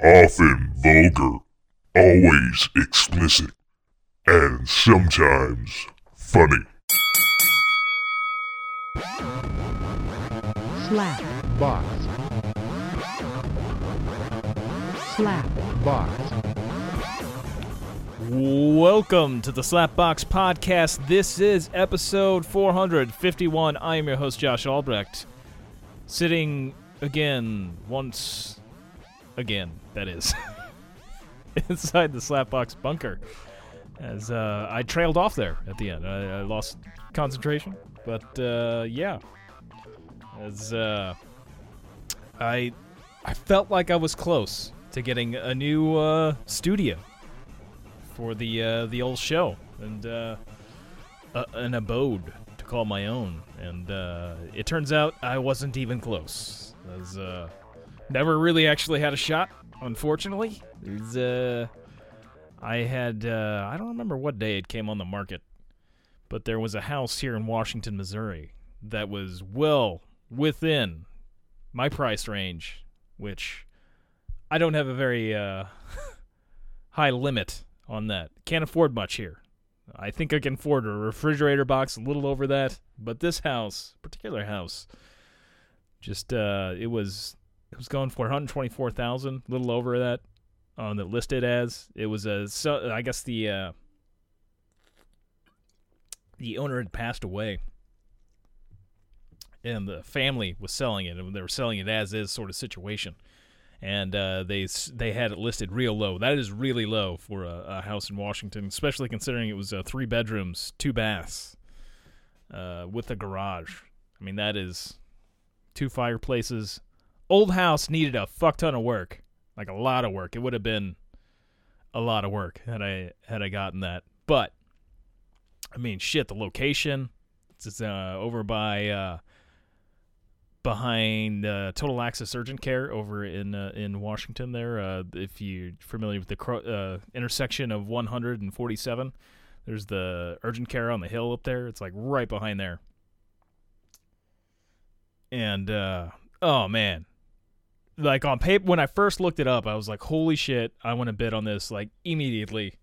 often vulgar, always explicit, and sometimes funny. slap box, slap box, Welcome to the Slapbox Podcast. This is episode 451. I am your host, Josh Albrecht. Sitting again, once again, that is, inside the Slapbox bunker. As uh, I trailed off there at the end. I, I lost concentration. But uh, yeah. As uh, I, I felt like I was close to getting a new uh, studio for the uh, the old show and uh, a, an abode to call my own. And it turns out I wasn't even close. Uh, never really actually had a shot, unfortunately. Uh, I had uh, I don't remember what day it came on the market, but there was a house here in Washington, Missouri, that was well within my price range, which I don't have a very uh, high limit on that. Can't afford much here. I think I can afford a refrigerator box a little over that, but this house, particular house, just uh, it was it was going for 124,000, a little over that on the listed as. It was a so I guess the uh, the owner had passed away. And the family was selling it, and they were selling it as is sort of situation and uh, they they had it listed real low. That is really low for a, a house in Washington, especially considering it was uh, three bedrooms, two baths, uh, with a garage. I mean, that is two fireplaces. Old house needed a fuck ton of work, like a lot of work. It would have been a lot of work had I had I gotten that. But I mean, shit, the location. It's uh, over by. Uh, behind uh, Total Access Urgent Care over in uh, in Washington. There, uh, if you're familiar with the cro- uh, intersection of 147, there's the urgent care on the hill up there. It's like right behind there. And oh man, like on paper, when I first looked it up, I was like, "Holy shit! I want to bid on this like immediately,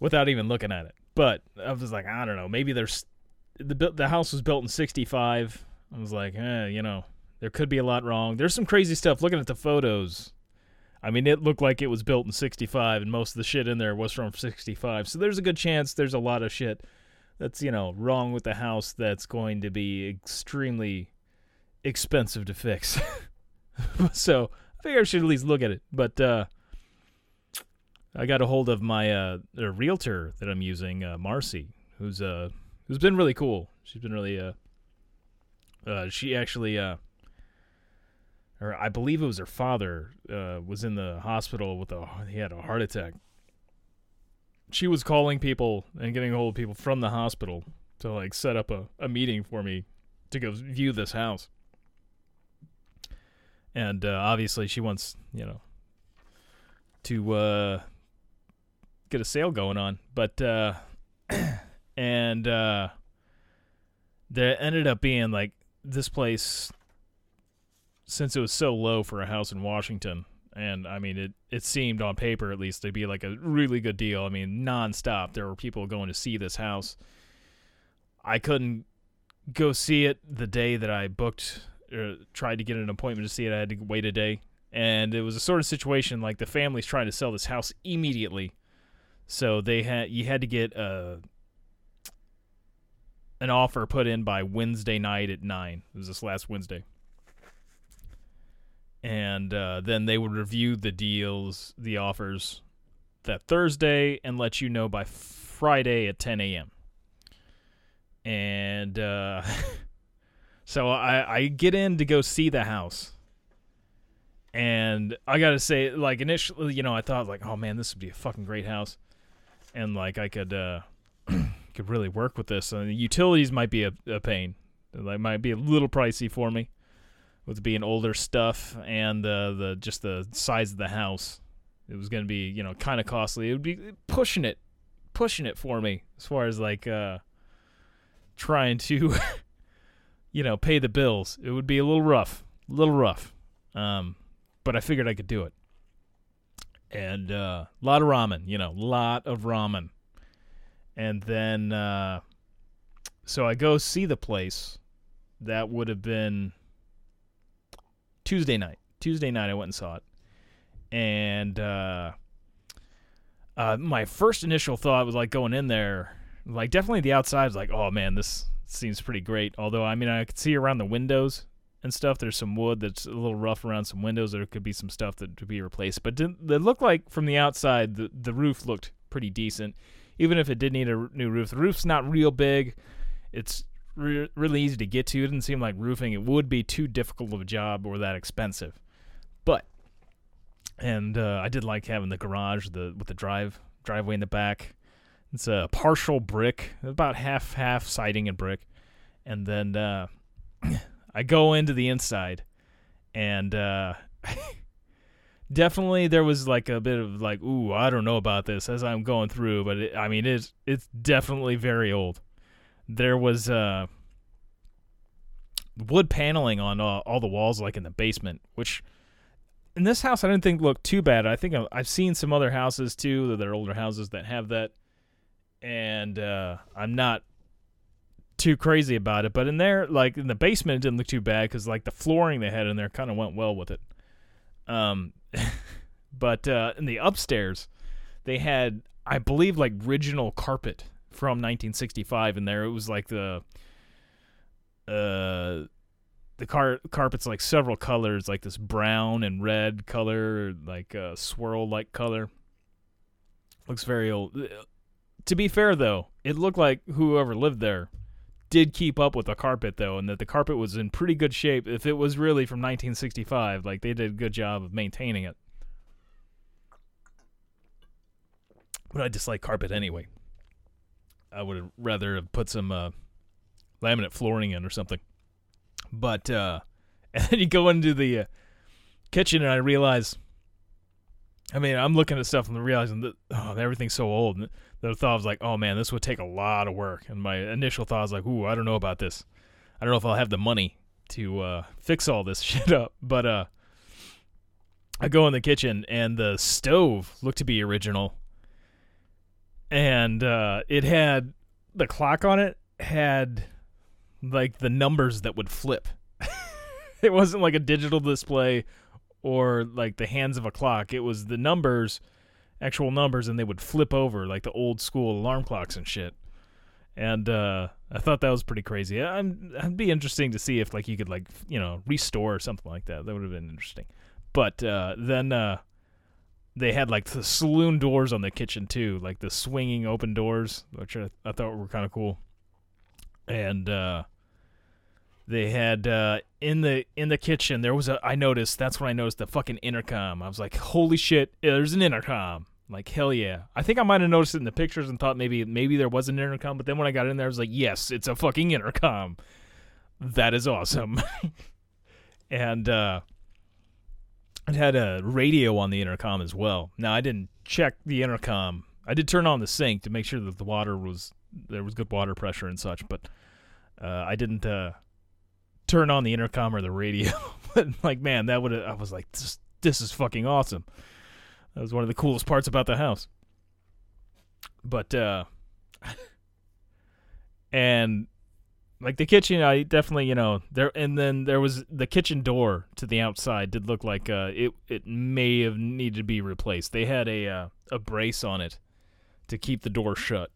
without even looking at it." But I was like, I don't know. Maybe there's the the house was built in '65. I was like, eh, you know, there could be a lot wrong. There's some crazy stuff. Looking at the photos, I mean, it looked like it was built in '65, and most of the shit in there was from '65. So there's a good chance there's a lot of shit that's you know wrong with the house that's going to be extremely expensive to fix. so I figure I should at least look at it. But uh, I got a hold of my uh, realtor that I'm using, uh, Marcy, who's uh who's been really cool. She's been really uh uh, she actually, uh, or I believe it was her father, uh, was in the hospital with a he had a heart attack. She was calling people and getting a hold of people from the hospital to like set up a, a meeting for me to go view this house. And uh, obviously, she wants you know to uh, get a sale going on, but uh, and uh, there ended up being like this place since it was so low for a house in Washington and I mean it it seemed on paper at least to be like a really good deal. I mean nonstop there were people going to see this house. I couldn't go see it the day that I booked tried to get an appointment to see it. I had to wait a day and it was a sort of situation like the family's trying to sell this house immediately. So they had you had to get a an offer put in by Wednesday night at nine. It was this last Wednesday, and uh, then they would review the deals, the offers, that Thursday, and let you know by Friday at ten a.m. And uh, so I, I get in to go see the house, and I gotta say, like initially, you know, I thought like, oh man, this would be a fucking great house, and like I could. Uh, could really work with this. And utilities might be a, a pain. They might be a little pricey for me with being older stuff and uh, the just the size of the house. It was to be you know kind of costly. It would be pushing it, pushing it for me as far as like uh, trying to you know pay the bills. It would be a little rough, a little rough. Um, but I figured I could do it. and uh, a lot of ramen. You know, lot of ramen. And then, uh, so I go see the place. That would have been Tuesday night. Tuesday night, I went and saw it, and uh, uh, my first initial thought was like going in there, like definitely the outside was like, oh man, this seems pretty great. Although I mean, I could see around the windows and stuff. There's some wood that's a little rough around some windows. There could be some stuff that could be replaced, but it looked like from the outside, the the roof looked pretty decent. Even if it did need a new roof, the roof's not real big. It's re- really easy to get to. It didn't seem like roofing it would be too difficult of a job or that expensive. But and uh, I did like having the garage the with the drive driveway in the back. It's a partial brick, about half half siding and brick, and then uh, I go into the inside, and uh, definitely there was like a bit of like, ooh, I don't know about this as I'm going through, but it, I mean it's it's definitely very old. There was uh, wood paneling on uh, all the walls, like in the basement, which in this house I didn't think looked too bad. I think I've seen some other houses too that are older houses that have that, and uh, I'm not too crazy about it. But in there, like in the basement, it didn't look too bad because like the flooring they had in there kind of went well with it. Um, but uh, in the upstairs, they had I believe like original carpet from 1965 in there. It was like the uh the car carpet's like several colors, like this brown and red color, like a swirl like color. Looks very old. To be fair though, it looked like whoever lived there did keep up with the carpet though, and that the carpet was in pretty good shape. If it was really from 1965, like they did a good job of maintaining it. But I dislike carpet anyway. I would rather have put some uh, laminate flooring in or something. But uh, and then you go into the uh, kitchen and I realize, I mean, I'm looking at stuff and realizing that oh, everything's so old. And the thought was like, oh man, this would take a lot of work. And my initial thought was like, ooh, I don't know about this. I don't know if I'll have the money to uh, fix all this shit up. But uh, I go in the kitchen and the stove looked to be original, and uh, it had the clock on it had like the numbers that would flip. it wasn't like a digital display or like the hands of a clock. It was the numbers, actual numbers, and they would flip over like the old school alarm clocks and shit. And uh, I thought that was pretty crazy. I'm, it'd be interesting to see if like you could like you know restore or something like that. That would have been interesting. But uh, then uh, they had like the saloon doors on the kitchen too, like the swinging open doors, which I, I thought were kind of cool. And uh, they had uh, in the in the kitchen there was a I noticed that's when I noticed the fucking intercom. I was like, holy shit, there's an intercom. Like hell yeah. I think I might have noticed it in the pictures and thought maybe maybe there was an intercom, but then when I got in there I was like, yes, it's a fucking intercom. That is awesome. and uh it had a radio on the intercom as well. Now I didn't check the intercom. I did turn on the sink to make sure that the water was there was good water pressure and such, but uh, I didn't uh, turn on the intercom or the radio. but like, man, that would I was like, this, this is fucking awesome. That was one of the coolest parts about the house. But uh and like the kitchen I definitely, you know, there and then there was the kitchen door to the outside did look like uh it it may have needed to be replaced. They had a uh, a brace on it to keep the door shut.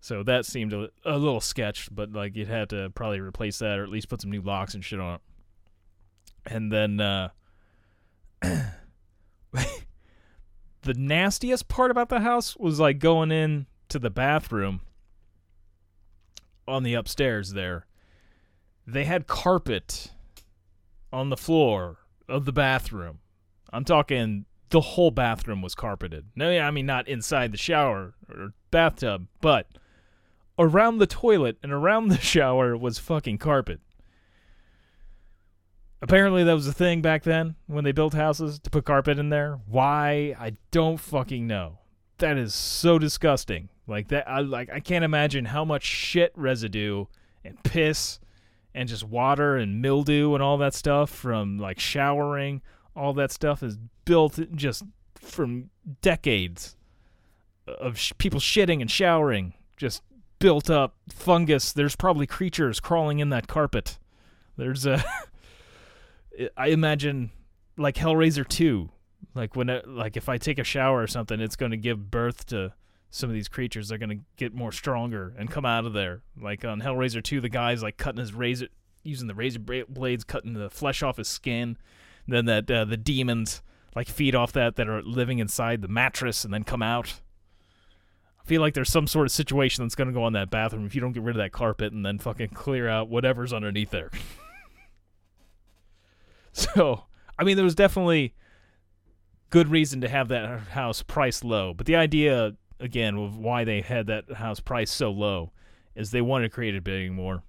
So that seemed a, a little sketch, but like you'd have to probably replace that or at least put some new locks and shit on it. And then uh, the nastiest part about the house was like going in to the bathroom on the upstairs there. They had carpet on the floor of the bathroom. I'm talking the whole bathroom was carpeted. No, yeah, I mean not inside the shower or bathtub, but around the toilet and around the shower was fucking carpet. Apparently that was a thing back then when they built houses to put carpet in there. Why? I don't fucking know. That is so disgusting. Like that I like I can't imagine how much shit residue and piss and just water and mildew and all that stuff from like showering, all that stuff is built just from decades of sh- people shitting and showering, just built up fungus. There's probably creatures crawling in that carpet. There's a. I imagine like Hellraiser 2. Like when it, like if I take a shower or something, it's going to give birth to some of these creatures. They're going to get more stronger and come out of there. Like on Hellraiser 2, the guy's like cutting his razor using the razor blades cutting the flesh off his skin. then that uh, the demons like feed off that that are living inside the mattress and then come out. Feel like there's some sort of situation that's going to go on that bathroom if you don't get rid of that carpet and then fucking clear out whatever's underneath there. so, I mean, there was definitely good reason to have that house priced low, but the idea again of why they had that house priced so low is they wanted to create a bidding more,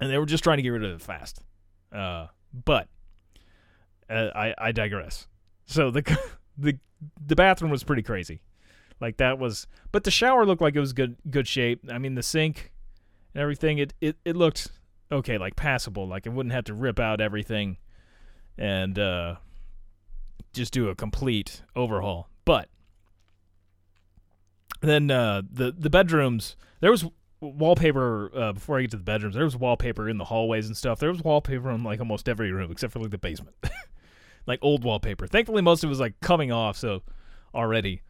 and they were just trying to get rid of it fast. Uh, but uh, I I digress. So the the the bathroom was pretty crazy, like that was. But the shower looked like it was good good shape. I mean the sink and everything. It it it looked okay, like passable. Like I wouldn't have to rip out everything and uh, just do a complete overhaul. But then uh, the the bedrooms there was wallpaper uh, before I get to the bedrooms. There was wallpaper in the hallways and stuff. There was wallpaper in like almost every room except for like the basement, like old wallpaper. Thankfully, most of it was like coming off, so already,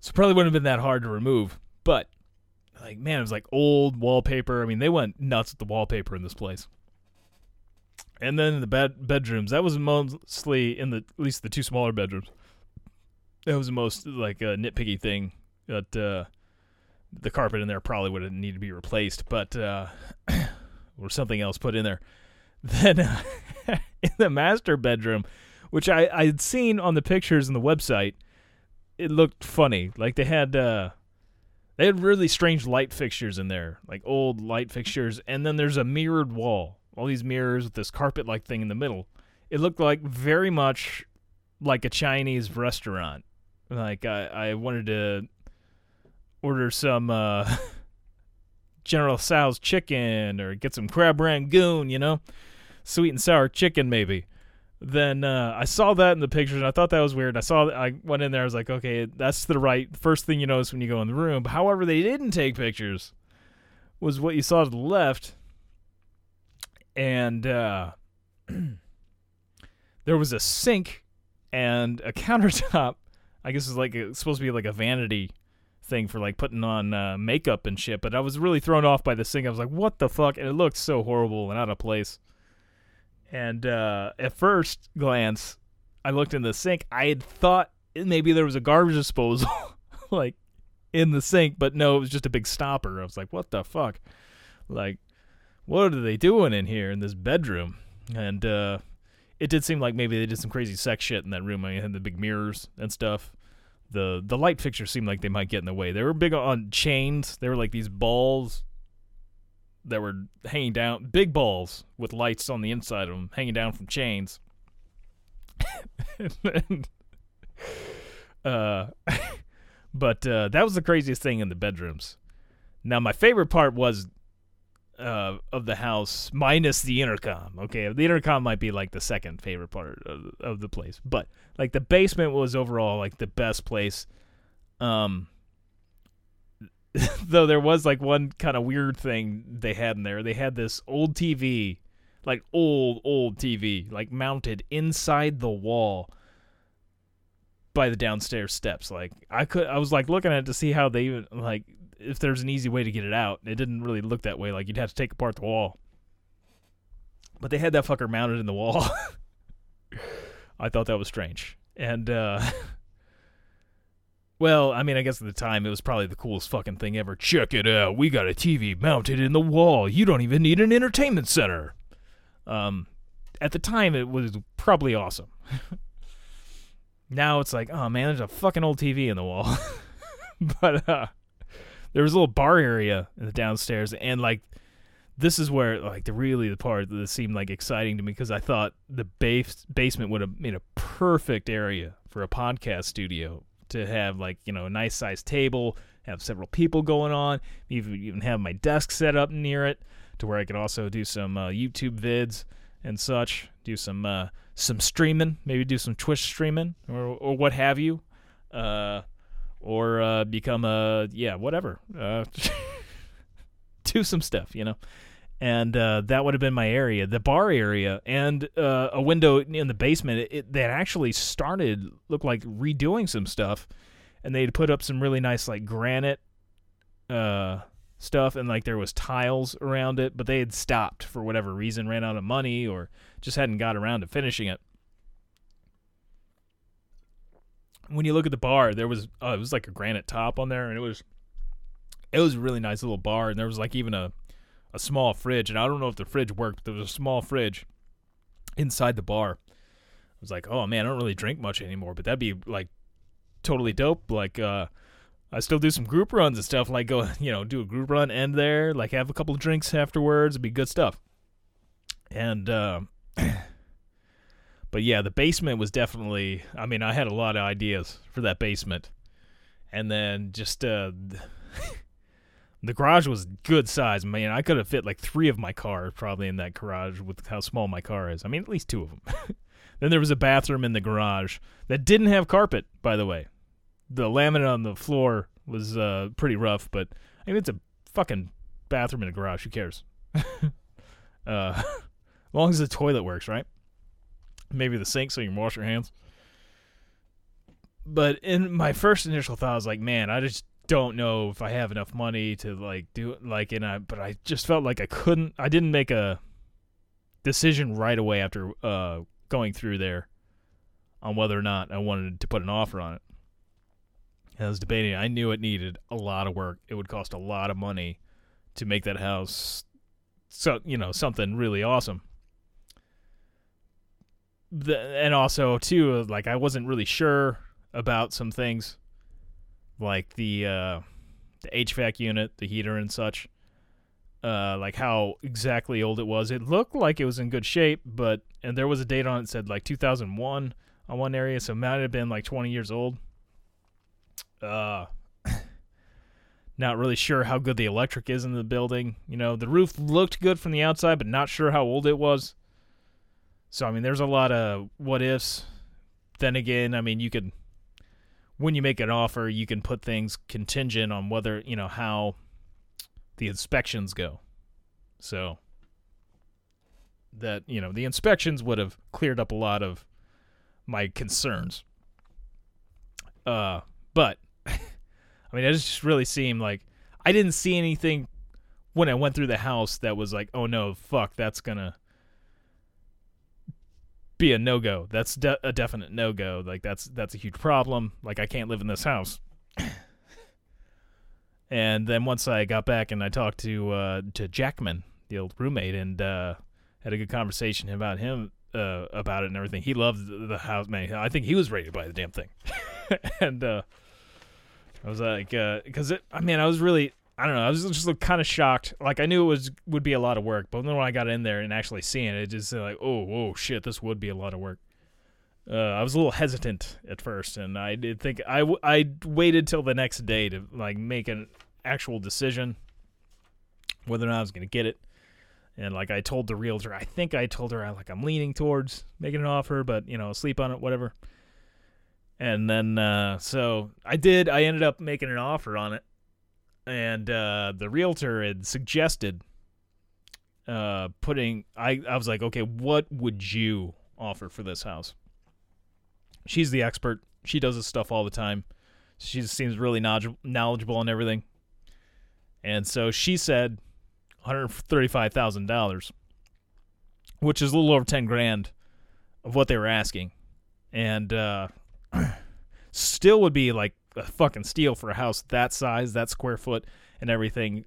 so probably wouldn't have been that hard to remove. But like man, it was like old wallpaper. I mean, they went nuts with the wallpaper in this place. And then in the bed bedrooms, that was mostly in the at least the two smaller bedrooms. That was the most like a nitpicky thing that uh, the carpet in there probably would need to be replaced, but uh, or something else put in there. Then uh, in the master bedroom, which I I'd seen on the pictures in the website, it looked funny. Like they had uh, they had really strange light fixtures in there, like old light fixtures, and then there's a mirrored wall. All these mirrors with this carpet-like thing in the middle. It looked like very much like a Chinese restaurant. Like I, I wanted to order some uh, General Tso's chicken or get some crab rangoon, you know, sweet and sour chicken maybe. Then uh, I saw that in the pictures and I thought that was weird. I saw that I went in there. I was like, okay, that's the right first thing you notice when you go in the room. However, they didn't take pictures. Was what you saw to the left, and uh, there was a sink and a countertop. I guess it's like it's supposed to be like a vanity thing for like putting on uh, makeup and shit. But I was really thrown off by the sink. I was like, "What the fuck?" And it looked so horrible and out of place. And uh, at first glance, I looked in the sink. I had thought maybe there was a garbage disposal, like in the sink, but no, it was just a big stopper. I was like, "What the fuck?" Like, what are they doing in here in this bedroom? And uh, it did seem like maybe they did some crazy sex shit in that room. I had the big mirrors and stuff the the light fixtures seemed like they might get in the way. They were big on chains. They were like these balls that were hanging down, big balls with lights on the inside of them, hanging down from chains. and, uh, but uh, that was the craziest thing in the bedrooms. Now, my favorite part was uh, of the house minus the intercom. Okay, the intercom might be like the second favorite part of, of the place, but like the basement was overall like the best place. Um, though there was like one kind of weird thing they had in there. They had this old TV, like old old TV, like mounted inside the wall by the downstairs steps. Like I could, I was like looking at it to see how they even like if there's an easy way to get it out. It didn't really look that way. Like you'd have to take apart the wall. But they had that fucker mounted in the wall. I thought that was strange. And uh Well, I mean, I guess at the time it was probably the coolest fucking thing ever. Check it out. We got a TV mounted in the wall. You don't even need an entertainment center. Um at the time it was probably awesome. now it's like, oh man, there's a fucking old TV in the wall. but uh there was a little bar area in the downstairs and like this is where like the really the part that seemed like exciting to me because I thought the base basement would have made a perfect area for a podcast studio to have like you know a nice sized table, have several people going on, even even have my desk set up near it to where I could also do some uh, YouTube vids and such, do some uh, some streaming, maybe do some Twitch streaming or or what have you. uh, or uh, become a yeah whatever. Uh, do some stuff, you know. And uh, that would have been my area, the bar area, and uh, a window in the basement. It, that actually started looked like redoing some stuff, and they'd put up some really nice like granite uh, stuff, and like there was tiles around it, but they had stopped for whatever reason, ran out of money, or just hadn't got around to finishing it. When you look at the bar, there was uh, it was like a granite top on there, and it was it was a really nice little bar, and there was like even a a small fridge, and I don't know if the fridge worked, but there was a small fridge inside the bar. I was like, oh man, I don't really drink much anymore, but that'd be like totally dope. Like, uh, I still do some group runs and stuff, like go, you know, do a group run, end there, like have a couple of drinks afterwards, it'd be good stuff. And, uh, but yeah, the basement was definitely, I mean, I had a lot of ideas for that basement. And then just, uh, The garage was good size, man. I could have fit like three of my cars probably in that garage with how small my car is. I mean, at least two of them. then there was a bathroom in the garage that didn't have carpet, by the way. The laminate on the floor was uh, pretty rough, but I mean, it's a fucking bathroom in a garage. Who cares? uh, as long as the toilet works, right? Maybe the sink so you can wash your hands. But in my first initial thought, I was like, man, I just don't know if I have enough money to like do it like and I but I just felt like I couldn't I didn't make a decision right away after uh going through there on whether or not I wanted to put an offer on it. I was debating. I knew it needed a lot of work. It would cost a lot of money to make that house so you know something really awesome. The, and also too like I wasn't really sure about some things like the uh, the HVAC unit, the heater and such. Uh, like how exactly old it was. It looked like it was in good shape, but and there was a date on it that said like 2001 on one area, so it might have been like 20 years old. Uh, not really sure how good the electric is in the building. You know, the roof looked good from the outside, but not sure how old it was. So I mean, there's a lot of what ifs. Then again, I mean, you could when you make an offer, you can put things contingent on whether, you know, how the inspections go. So that, you know, the inspections would have cleared up a lot of my concerns. Uh, but I mean, it just really seemed like I didn't see anything when I went through the house that was like, "Oh no, fuck, that's going to be a no go. That's de- a definite no go. Like that's that's a huge problem. Like I can't live in this house. and then once I got back and I talked to uh, to Jackman, the old roommate, and uh, had a good conversation about him uh, about it and everything. He loved the house. Man, I think he was to buy the damn thing. and uh, I was like, because uh. I mean, I was really I don't know. I was just kind of shocked. Like I knew it was would be a lot of work, but then when I got in there and actually seeing it, it just like, oh, oh shit, this would be a lot of work. Uh, I was a little hesitant at first, and I did think I, w- I waited till the next day to like make an actual decision whether or not I was gonna get it. And like I told the realtor, I think I told her like I'm leaning towards making an offer, but you know, sleep on it, whatever. And then uh, so I did. I ended up making an offer on it and uh, the realtor had suggested uh, putting. I I was like, okay, what would you offer for this house? She's the expert. She does this stuff all the time. She seems really knowledgeable on everything. And so she said one hundred thirty-five thousand dollars, which is a little over ten grand of what they were asking, and uh, still would be like a fucking steal for a house that size, that square foot, and everything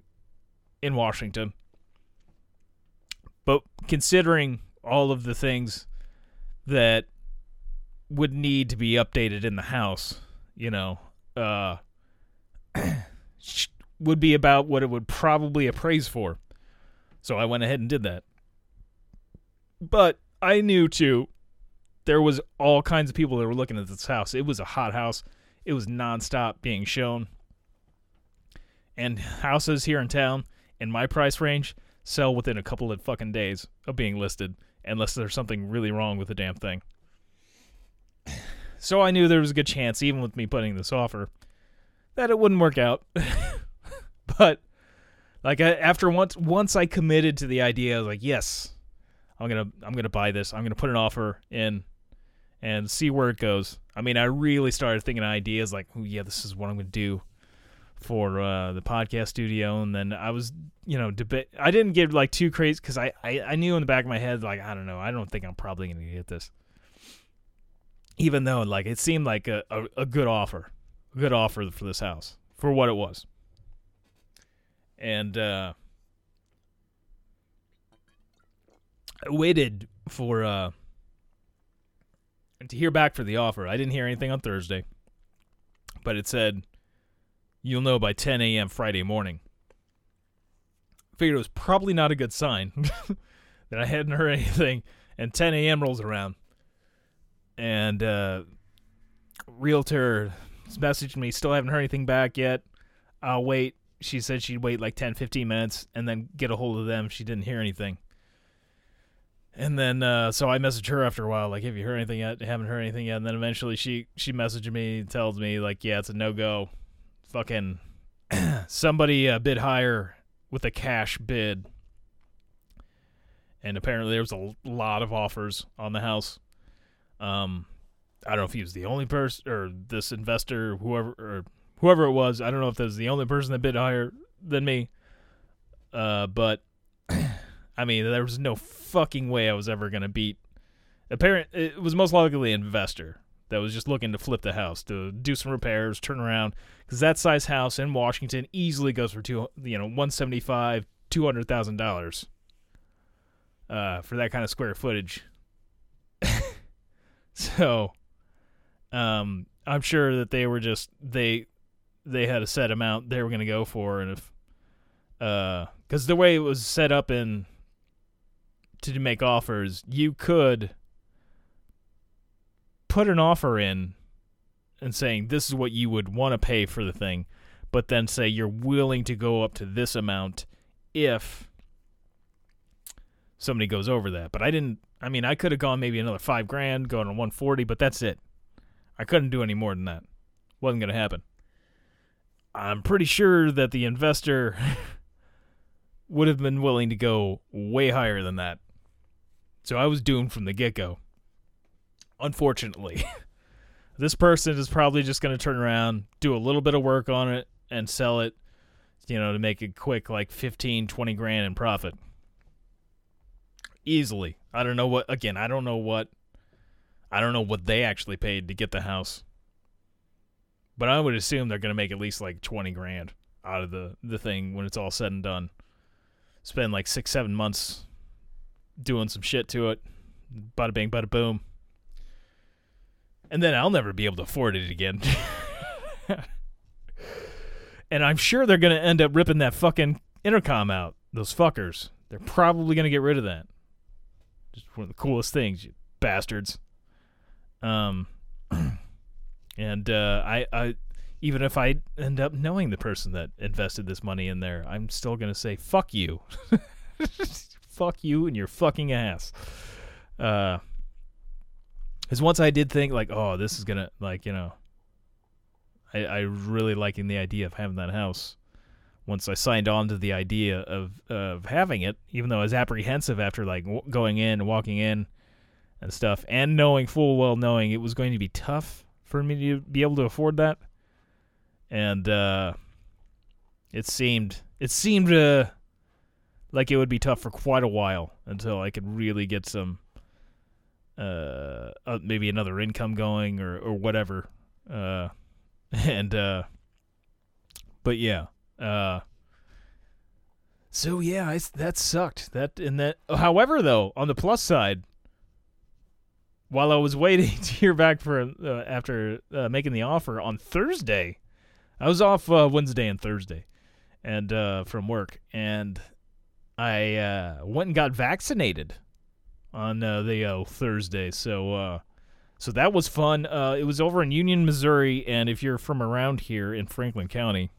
in Washington. But considering all of the things that would need to be updated in the house, you know, uh, would be about what it would probably appraise for. So I went ahead and did that. But I knew too, there was all kinds of people that were looking at this house. It was a hot house. It was nonstop being shown. And houses here in town in my price range sell within a couple of fucking days of being listed, unless there's something really wrong with the damn thing. so I knew there was a good chance, even with me putting this offer, that it wouldn't work out. but like after once once I committed to the idea, I was like, yes, I'm gonna I'm gonna buy this. I'm gonna put an offer in and see where it goes. I mean, I really started thinking ideas like, oh, yeah, this is what I'm gonna do for uh, the podcast studio, and then I was, you know, debate. I didn't get like too crazy because I, I I knew in the back of my head like I don't know, I don't think I'm probably gonna get this. Even though like it seemed like a, a, a good offer, a good offer for this house for what it was, and uh, I waited for uh to hear back for the offer. I didn't hear anything on Thursday, but it said you'll know by 10 a.m. Friday morning. Figured it was probably not a good sign that I hadn't heard anything, and 10 a.m. rolls around, and uh, realtor messaged me, still haven't heard anything back yet. I'll wait. She said she'd wait like 10, 15 minutes and then get a hold of them. She didn't hear anything. And then, uh, so I messaged her after a while, like, "Have you heard anything yet? Haven't heard anything yet." And then eventually, she she messaged me, tells me like, "Yeah, it's a no go. Fucking somebody uh, bid higher with a cash bid." And apparently, there was a lot of offers on the house. Um, I don't know if he was the only person or this investor, whoever or whoever it was. I don't know if that was the only person that bid higher than me. Uh, but I mean, there was no fucking way I was ever gonna beat. Apparent, it was most likely an investor that was just looking to flip the house, to do some repairs, turn around, because that size house in Washington easily goes for two, you know, one seventy five, two hundred thousand dollars. Uh, for that kind of square footage. so, um, I'm sure that they were just they they had a set amount they were gonna go for, and if uh, because the way it was set up in to make offers, you could put an offer in and saying this is what you would want to pay for the thing, but then say you're willing to go up to this amount if somebody goes over that. But I didn't. I mean, I could have gone maybe another five grand, going on 140, but that's it. I couldn't do any more than that. Wasn't going to happen. I'm pretty sure that the investor would have been willing to go way higher than that. So I was doomed from the get go. Unfortunately, this person is probably just going to turn around, do a little bit of work on it, and sell it, you know, to make a quick, like 15, 20 grand in profit. Easily. I don't know what, again, I don't know what, I don't know what they actually paid to get the house. But I would assume they're going to make at least like 20 grand out of the, the thing when it's all said and done. Spend like six, seven months doing some shit to it. Bada bing, bada boom. And then I'll never be able to afford it again. and I'm sure they're going to end up ripping that fucking intercom out. Those fuckers. They're probably going to get rid of that. Just one of the coolest things, you bastards. Um, and uh, I, I, even if I end up knowing the person that invested this money in there, I'm still going to say, fuck you. fuck you and your fucking ass. Uh, because once I did think like, oh, this is gonna like you know, I I really liking the idea of having that house. Once I signed on to the idea of of having it, even though I was apprehensive after like w- going in and walking in and stuff, and knowing full well knowing it was going to be tough for me to be able to afford that, and uh, it seemed it seemed uh, like it would be tough for quite a while until I could really get some uh, uh maybe another income going or or whatever. Uh and uh but yeah uh so yeah I, that sucked. That and that however though on the plus side while I was waiting to hear back for uh, after uh, making the offer on Thursday I was off uh, Wednesday and Thursday and uh from work. And I uh, went and got vaccinated on uh, the uh, Thursday. So uh, so that was fun. Uh, it was over in Union, Missouri, and if you're from around here in Franklin County,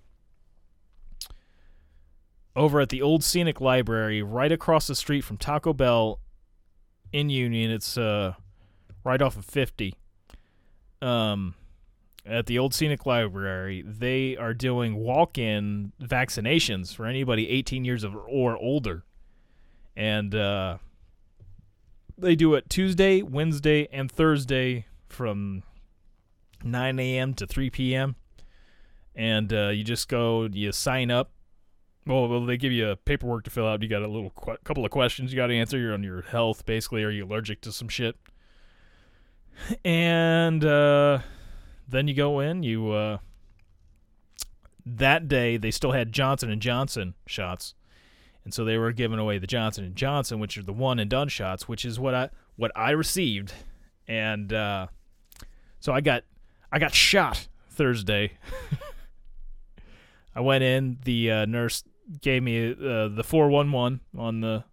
over at the Old Scenic Library, right across the street from Taco Bell in Union, it's uh, right off of 50. um, at the old scenic library, they are doing walk-in vaccinations for anybody 18 years of, or older, and uh, they do it Tuesday, Wednesday, and Thursday from 9 a.m. to 3 p.m. And uh, you just go, you sign up. Well, they give you a paperwork to fill out. You got a little qu- couple of questions you got to answer. You're on your health, basically. Are you allergic to some shit? And uh, then you go in. You uh, that day they still had Johnson and Johnson shots, and so they were giving away the Johnson and Johnson, which are the one and done shots, which is what I what I received, and uh, so I got I got shot Thursday. I went in. The uh, nurse gave me uh, the four one one on the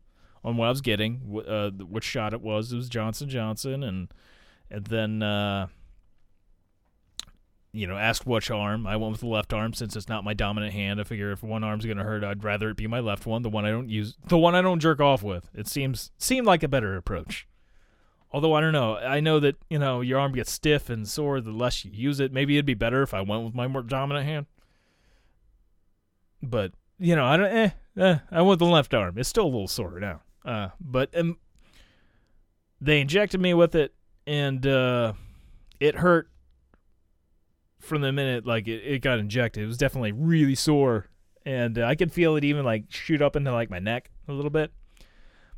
on what I was getting, uh, which shot it was. It was Johnson Johnson, and and then uh, you know asked which arm. I went with the left arm since it's not my dominant hand. I figure if one arm's gonna hurt, I'd rather it be my left one, the one I don't use, the one I don't jerk off with. It seems seemed like a better approach. Although I don't know, I know that you know your arm gets stiff and sore the less you use it. Maybe it'd be better if I went with my more dominant hand. But you know, I don't. Eh, eh, I went with the left arm. It's still a little sore now. Uh, but um, they injected me with it, and uh, it hurt from the minute like it, it got injected. It was definitely really sore, and uh, I could feel it even like shoot up into like my neck a little bit,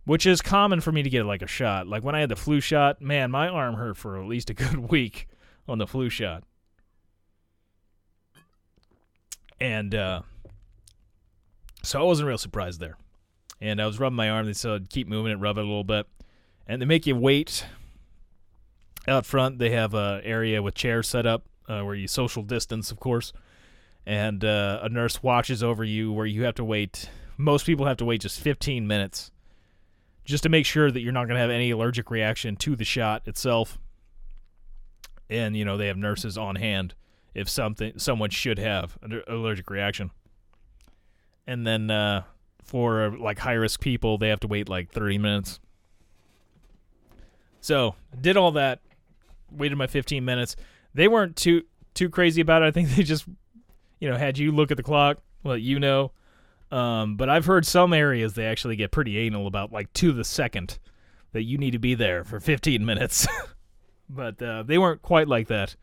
which is common for me to get like a shot. Like when I had the flu shot, man, my arm hurt for at least a good week on the flu shot, and uh, so I wasn't real surprised there. And I was rubbing my arm. They said keep moving it, rub it a little bit, and they make you wait. Out front, they have a area with chairs set up uh, where you social distance, of course, and uh, a nurse watches over you where you have to wait. Most people have to wait just 15 minutes just to make sure that you're not going to have any allergic reaction to the shot itself. And you know they have nurses on hand if something someone should have an allergic reaction. And then uh, for like high risk people, they have to wait like 30 minutes. So did all that, waited my 15 minutes. They weren't too too crazy about it. I think they just, you know, had you look at the clock, let you know. Um, but I've heard some areas they actually get pretty anal about like to the second that you need to be there for 15 minutes. but uh, they weren't quite like that.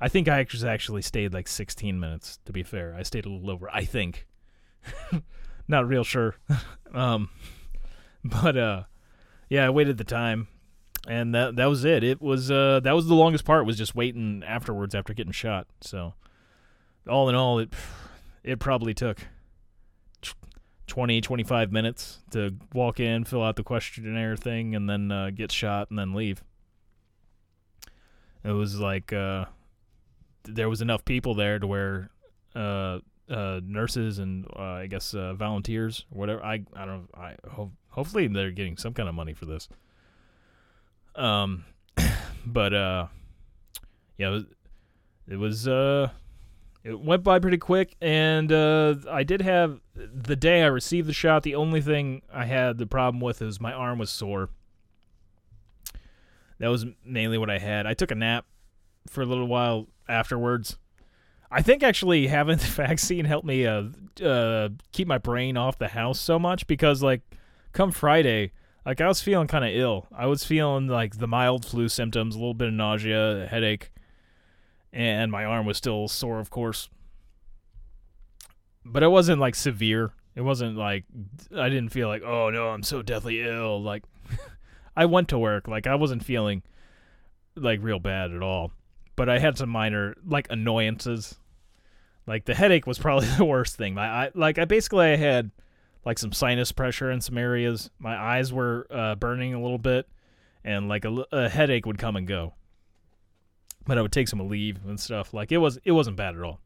I think I actually actually stayed like 16 minutes. To be fair, I stayed a little over. I think. Not real sure. um, but uh, yeah, I waited the time, and that that was it. It was uh that was the longest part was just waiting afterwards after getting shot. So all in all, it it probably took tw- 20, 25 minutes to walk in, fill out the questionnaire thing, and then uh, get shot and then leave. It was like uh, there was enough people there to where uh, uh, nurses and uh, I guess volunteers, whatever. I I don't. I ho- hopefully they're getting some kind of money for this. Um, but uh, yeah, it was, uh, it went by pretty quick, and uh, I did have the day I received the shot. The only thing I had the problem with is my arm was sore. That was mainly what I had. I took a nap for a little while afterwards. I think actually having the vaccine helped me uh, uh, keep my brain off the house so much because like come Friday, like I was feeling kind of ill. I was feeling like the mild flu symptoms, a little bit of nausea, headache, and my arm was still sore, of course. But it wasn't like severe. It wasn't like I didn't feel like oh no, I'm so deathly ill. Like I went to work, like I wasn't feeling like real bad at all but I had some minor like annoyances. Like the headache was probably the worst thing. My eye, like I basically I had like some sinus pressure in some areas. My eyes were uh, burning a little bit, and like a, a headache would come and go. But I would take some leave and stuff. Like it was it wasn't bad at all.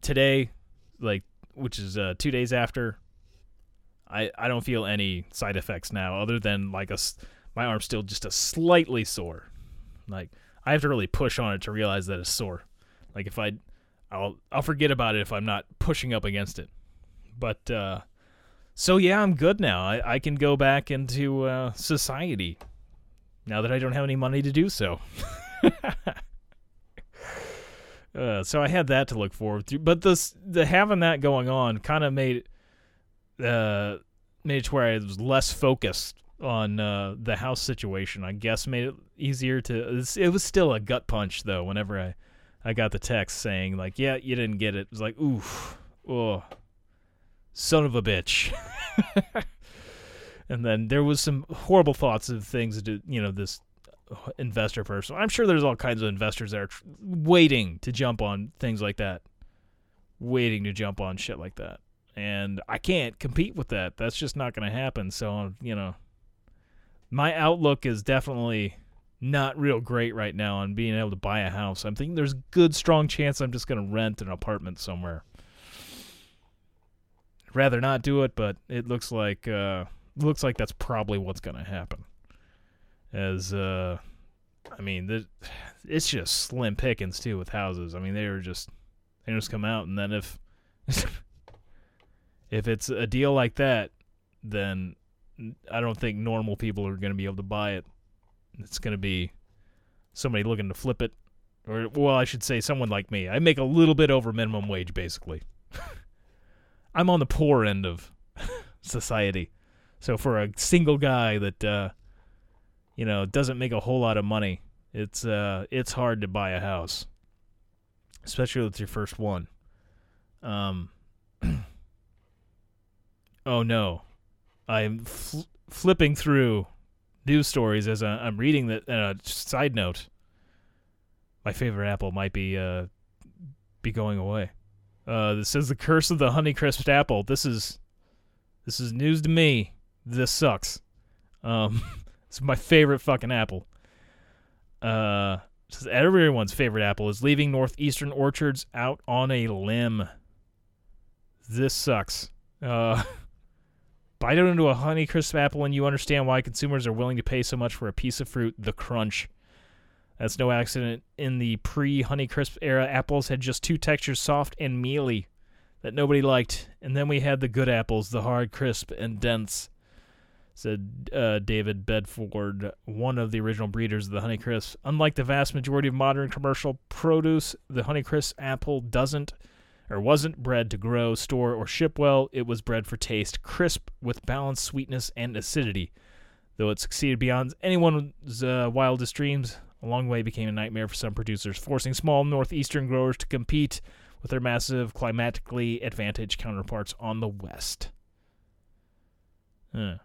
Today, like which is uh, two days after, I I don't feel any side effects now other than like a my arm's still just a slightly sore. Like I have to really push on it to realize that it's sore. Like if I, I'll I'll forget about it if I'm not pushing up against it. But uh, so yeah, I'm good now. I, I can go back into uh, society now that I don't have any money to do so. Uh, so I had that to look forward to, but this the having that going on kind of made uh made it to where I was less focused on uh, the house situation. I guess made it easier to. It was, still a gut punch though. Whenever I I got the text saying like, "Yeah, you didn't get it," it was like, "Oof, oh, son of a bitch." and then there was some horrible thoughts of things that you know this investor person. I'm sure there's all kinds of investors that are tr- waiting to jump on things like that, waiting to jump on shit like that. And I can't compete with that. That's just not going to happen. So, you know, my outlook is definitely not real great right now on being able to buy a house. I'm thinking there's a good strong chance I'm just going to rent an apartment somewhere. Rather not do it, but it looks like uh looks like that's probably what's going to happen as uh I mean, the, it's just slim pickings too with houses. I mean, they are just they just come out, and then if if it's a deal like that, then I don't think normal people are going to be able to buy it. It's going to be somebody looking to flip it, or well, I should say someone like me. I make a little bit over minimum wage, basically. I'm on the poor end of society, so for a single guy that. uh you know, doesn't make a whole lot of money. It's uh it's hard to buy a house. Especially with your first one. Um Oh no. I'm fl- flipping through news stories as I, am reading that uh, side note. My favorite apple might be uh be going away. Uh this says the curse of the Honeycrisp apple. This is this is news to me. This sucks. Um It's my favorite fucking apple. Uh, says everyone's favorite apple is leaving northeastern orchards out on a limb. This sucks. Uh, bite into a Honeycrisp apple and you understand why consumers are willing to pay so much for a piece of fruit. The crunch. That's no accident. In the pre-Honeycrisp era, apples had just two textures, soft and mealy, that nobody liked. And then we had the good apples, the hard, crisp, and dense said uh, David Bedford, one of the original breeders of the Honeycrisp. Unlike the vast majority of modern commercial produce, the Honeycrisp apple doesn't or wasn't bred to grow, store, or ship well. It was bred for taste, crisp with balanced sweetness and acidity. Though it succeeded beyond anyone's uh, wildest dreams, a long way became a nightmare for some producers, forcing small northeastern growers to compete with their massive climatically advantaged counterparts on the west. Huh.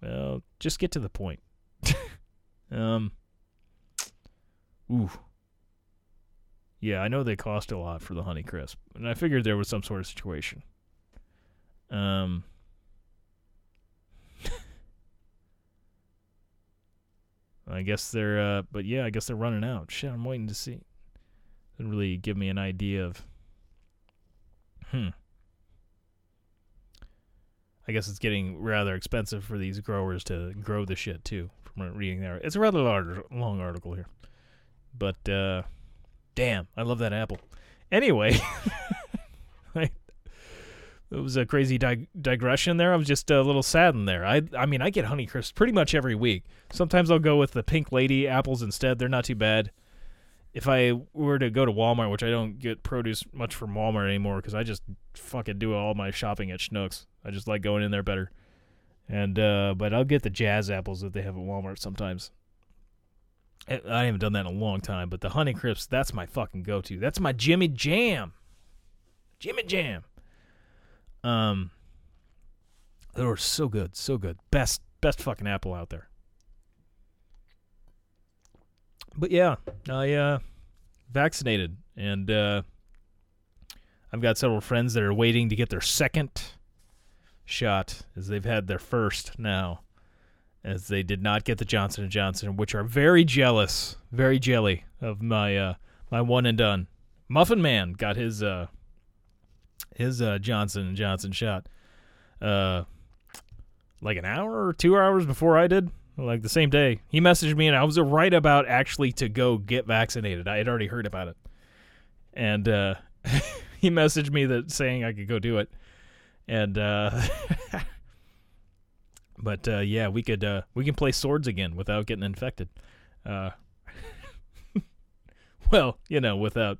Well, just get to the point. um. Ooh. Yeah, I know they cost a lot for the Honeycrisp, and I figured there was some sort of situation. Um. I guess they're, uh, but yeah, I guess they're running out. Shit, I'm waiting to see. Doesn't really give me an idea of. Hmm. I guess it's getting rather expensive for these growers to grow the shit too. From reading there, it's a rather large, long article here, but uh, damn, I love that apple. Anyway, it was a crazy dig- digression there. I was just a little saddened there. I, I mean, I get Honeycrisp pretty much every week. Sometimes I'll go with the Pink Lady apples instead. They're not too bad if I were to go to Walmart, which I don't get produce much from Walmart anymore because I just fucking do all my shopping at Schnucks. I just like going in there better. And uh, but I'll get the Jazz apples that they have at Walmart sometimes. I haven't done that in a long time, but the Honeycrisp, that's my fucking go-to. That's my Jimmy Jam. Jimmy Jam. Um, they were so good, so good. Best, best fucking apple out there. but yeah, I uh, vaccinated, and uh, I've got several friends that are waiting to get their second shot, as they've had their first now, as they did not get the Johnson and Johnson, which are very jealous, very jelly of my uh, my one and done. Muffin Man got his uh, his uh, Johnson and Johnson shot, uh, like an hour or two hours before I did like the same day. He messaged me, and I was right about actually to go get vaccinated. I had already heard about it, and uh, he messaged me that saying I could go do it, and uh, but uh, yeah, we could uh, we can play swords again without getting infected. Uh, well, you know, without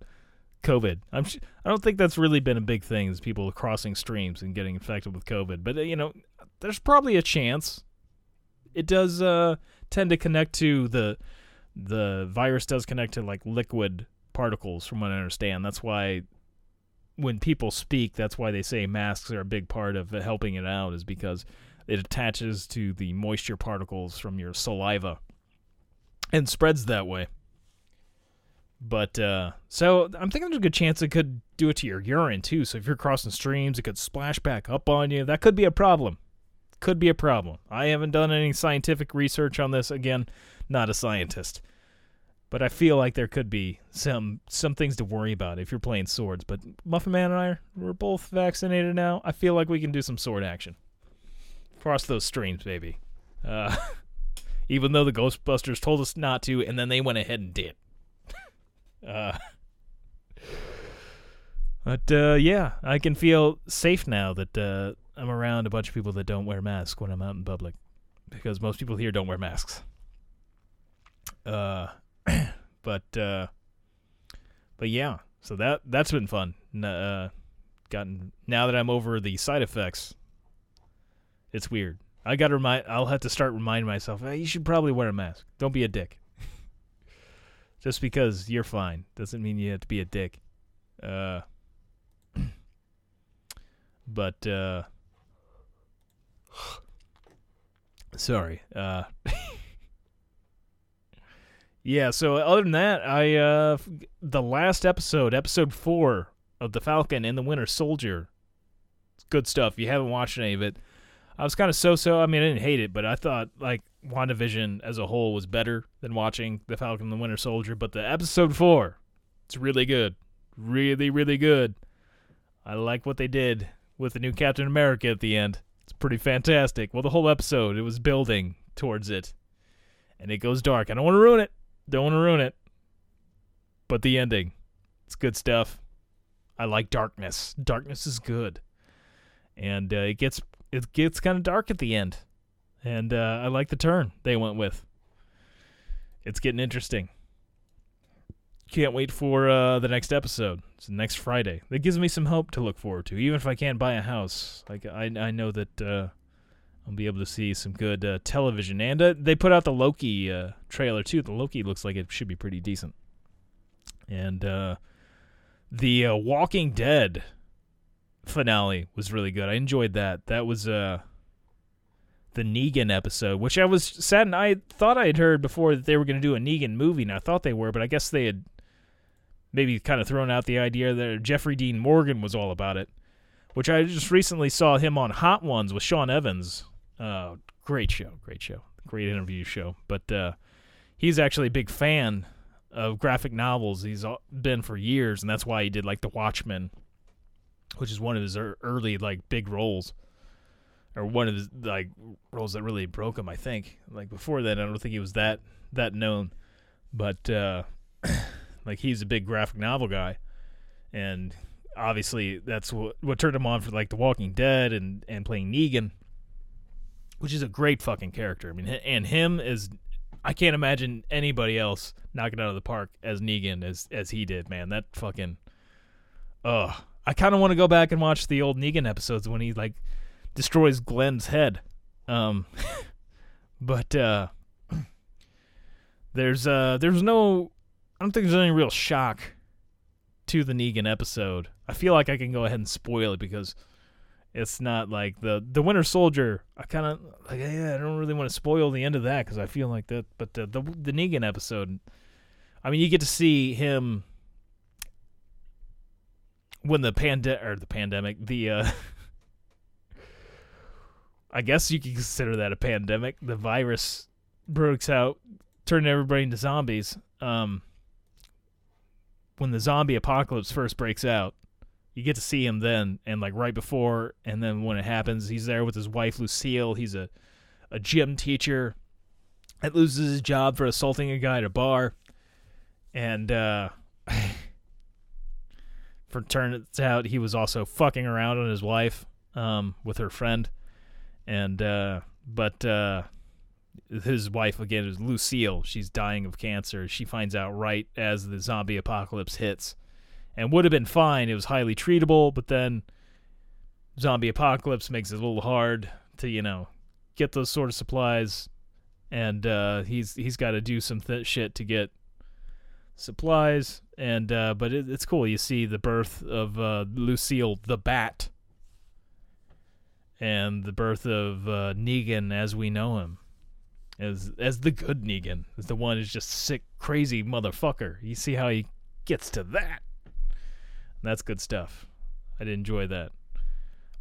COVID. I'm sh- I don't think that's really been a big thing is people crossing streams and getting infected with COVID. But uh, you know, there's probably a chance. It does uh, tend to connect to the the virus does connect to like liquid particles from what I understand. That's why when people speak, that's why they say masks are a big part of helping it out is because it attaches to the moisture particles from your saliva and spreads that way. But uh, so I'm thinking there's a good chance it could do it to your urine too. So if you're crossing streams, it could splash back up on you. That could be a problem. Could be a problem. I haven't done any scientific research on this. Again, not a scientist. But I feel like there could be some some things to worry about if you're playing swords. But Muffin Man and I are we're both vaccinated now. I feel like we can do some sword action. Cross those streams, baby. Uh, even though the Ghostbusters told us not to, and then they went ahead and did. Uh, but uh, yeah, I can feel safe now that uh, I'm around a bunch of people that don't wear masks when I'm out in public, because most people here don't wear masks. Uh, but uh, but yeah, so that that's been fun. Uh, gotten now that I'm over the side effects, it's weird. I got to remind. I'll have to start reminding myself. Hey, you should probably wear a mask. Don't be a dick. Just because you're fine doesn't mean you have to be a dick. Uh, but uh, sorry. Uh, yeah. So other than that, I uh, the last episode, episode four of the Falcon and the Winter Soldier. It's good stuff. If you haven't watched any of it, I was kind of so-so. I mean, I didn't hate it, but I thought like WandaVision as a whole was better than watching the Falcon and the Winter Soldier. But the episode four, it's really good, really, really good. I like what they did with the new Captain America at the end. It's pretty fantastic. Well, the whole episode it was building towards it, and it goes dark. I don't want to ruin it. Don't want to ruin it. But the ending, it's good stuff. I like darkness. Darkness is good, and uh, it gets it gets kind of dark at the end, and uh, I like the turn they went with. It's getting interesting. Can't wait for uh, the next episode. It's next Friday. That gives me some hope to look forward to. Even if I can't buy a house, like I I know that uh, I'll be able to see some good uh, television. And uh, they put out the Loki uh, trailer too. The Loki looks like it should be pretty decent. And the Walking Dead finale was really good. I enjoyed that. That was uh the Negan episode, which I was sad and I thought I had heard before that they were going to do a Negan movie, and I thought they were, but I guess they had maybe kind of thrown out the idea that Jeffrey Dean Morgan was all about it, which I just recently saw him on Hot Ones with Sean Evans. Uh, great show, great show, great interview show. But uh, he's actually a big fan of graphic novels. He's been for years, and that's why he did like The Watchmen, which is one of his early like big roles, or one of his like roles that really broke him. I think like before that, I don't think he was that that known, but uh, like he's a big graphic novel guy, and obviously that's what what turned him on for like The Walking Dead and and playing Negan, which is a great fucking character. I mean, and him is I can't imagine anybody else knocking out of the park as Negan as as he did, man. That fucking Ugh. I kind of want to go back and watch the old Negan episodes when he like destroys Glenn's head. Um but uh there's uh there's no I don't think there's any real shock to the Negan episode. I feel like I can go ahead and spoil it because it's not like the the Winter Soldier. I kind of like yeah, I don't really want to spoil the end of that because I feel like that. But the, the the Negan episode, I mean, you get to see him when the pande or the pandemic, the uh, I guess you could consider that a pandemic. The virus breaks out, turning everybody into zombies. Um, when the zombie apocalypse first breaks out, you get to see him then and like right before and then when it happens he's there with his wife lucille he's a, a gym teacher that loses his job for assaulting a guy at a bar and uh for turns out he was also fucking around on his wife um with her friend and uh but uh his wife again is lucille she's dying of cancer she finds out right as the zombie apocalypse hits and would have been fine. It was highly treatable, but then zombie apocalypse makes it a little hard to you know get those sort of supplies, and uh, he's he's got to do some th- shit to get supplies. And uh, but it, it's cool. You see the birth of uh, Lucille the Bat, and the birth of uh, Negan as we know him, as as the good Negan, as the one who's just sick, crazy motherfucker. You see how he gets to that. That's good stuff. I'd enjoy that.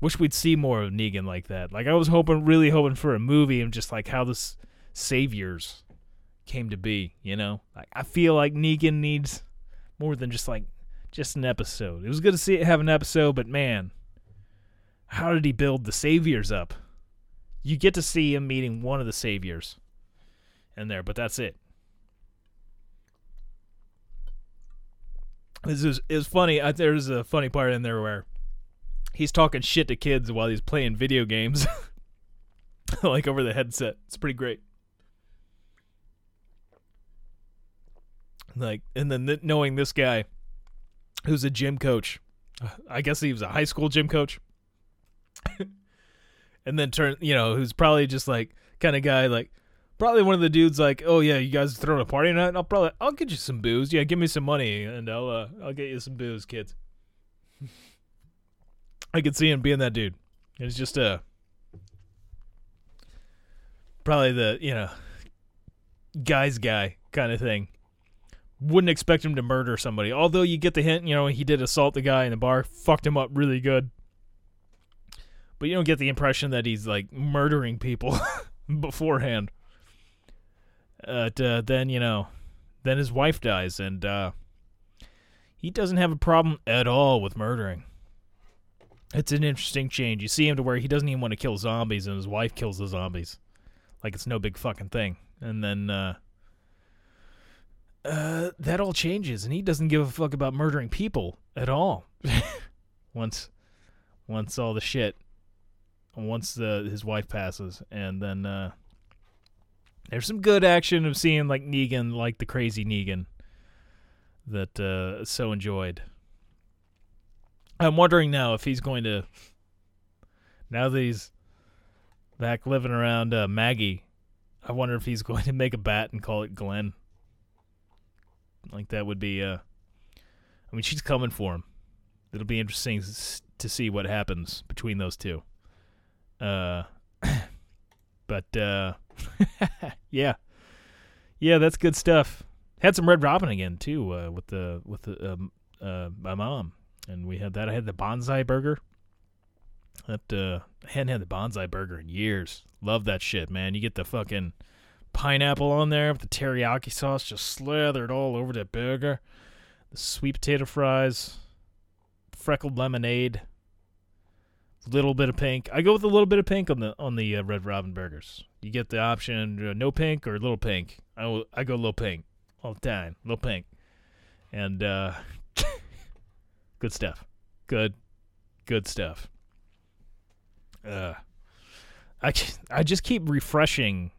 Wish we'd see more of Negan like that. Like I was hoping, really hoping for a movie and just like how this saviors came to be. You know, like I feel like Negan needs more than just like just an episode. It was good to see it have an episode, but man, how did he build the saviors up? You get to see him meeting one of the saviors in there, but that's it. This is is funny. I, there's a funny part in there where he's talking shit to kids while he's playing video games, like over the headset. It's pretty great. Like, and then th- knowing this guy, who's a gym coach, I guess he was a high school gym coach, and then turn, you know, who's probably just like kind of guy like probably one of the dudes like, oh yeah, you guys throwing a party tonight? I'll probably I'll get you some booze. Yeah, give me some money and I'll uh, I'll get you some booze, kids. I could see him being that dude. It's just a probably the you know guy's guy kind of thing. Wouldn't expect him to murder somebody, although you get the hint. You know he did assault the guy in the bar, fucked him up really good. But you don't get the impression that he's like murdering people beforehand. But uh, then you know, then his wife dies, and uh, he doesn't have a problem at all with murdering. It's an interesting change. You see him to where he doesn't even want to kill zombies, and his wife kills the zombies, like it's no big fucking thing. And then uh, uh, that all changes, and he doesn't give a fuck about murdering people at all. once, once all the shit, once the his wife passes, and then uh, there's some good action of seeing like Negan, like the crazy Negan, that uh, so enjoyed. I'm wondering now if he's going to, now that he's back living around uh, Maggie, I wonder if he's going to make a bat and call it Glenn. Like that would be, uh, I mean, she's coming for him. It'll be interesting to see what happens between those two. Uh, but uh, yeah, yeah, that's good stuff. Had some Red Robin again too uh, with the with the um, uh, my mom, and we had that. I had the Banzai burger. That uh, I hadn't had the Banzai burger in years. Love that shit, man. You get the fucking pineapple on there with the teriyaki sauce just slathered all over the burger. The sweet potato fries, freckled lemonade, little bit of pink. I go with a little bit of pink on the on the uh, Red Robin burgers. You get the option uh, no pink or little pink. I go little pink all the time, little pink, and uh, good stuff. Good, good stuff. Uh, I I just keep refreshing.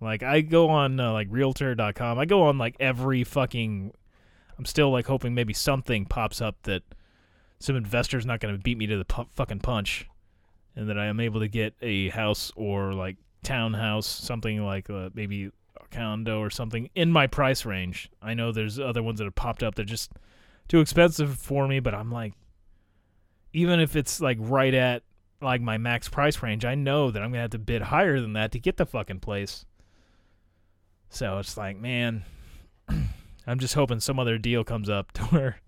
Like I go on uh, like Realtor.com. I go on like every fucking. I'm still like hoping maybe something pops up that some investor's not going to beat me to the pu- fucking punch, and that I am able to get a house or like townhouse, something like uh, maybe a condo or something in my price range. I know there's other ones that have popped up. They're just too expensive for me, but I'm like, even if it's like right at like my max price range, I know that I'm gonna have to bid higher than that to get the fucking place. So it's like, man, I'm just hoping some other deal comes up to where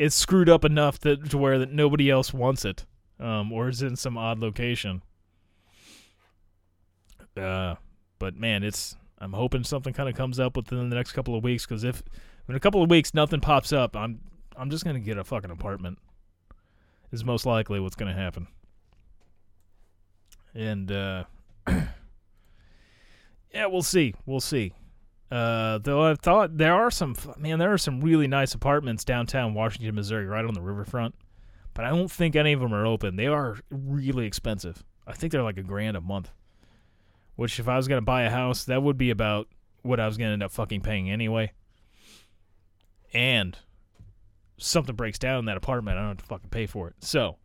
it's screwed up enough that to where that nobody else wants it, um, or is in some odd location. Uh, but man, it's I'm hoping something kind of comes up within the next couple of weeks because if in a couple of weeks nothing pops up, I'm I'm just gonna get a fucking apartment. Is most likely what's gonna happen. And uh, yeah, we'll see, we'll see. Uh, though I've thought there are some man, there are some really nice apartments downtown Washington, Missouri, right on the riverfront. But I don't think any of them are open. They are really expensive. I think they're like a grand a month. Which, if I was gonna buy a house, that would be about what I was gonna end up fucking paying anyway. And something breaks down in that apartment, I don't have to fucking pay for it. So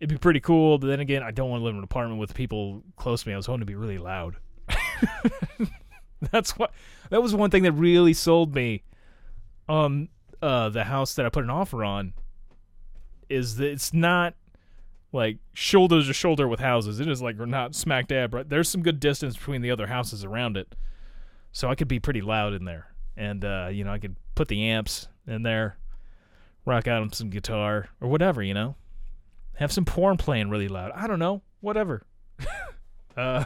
it'd be pretty cool. But then again, I don't want to live in an apartment with people close to me. I was hoping to be really loud. That's what. That was one thing that really sold me on uh, the house that I put an offer on. Is that it's not like shoulder to shoulder with houses. It is like we're not smack dab. Right, there's some good distance between the other houses around it, so I could be pretty loud in there, and uh, you know I could put the amps in there, rock out on some guitar or whatever, you know, have some porn playing really loud. I don't know, whatever. uh,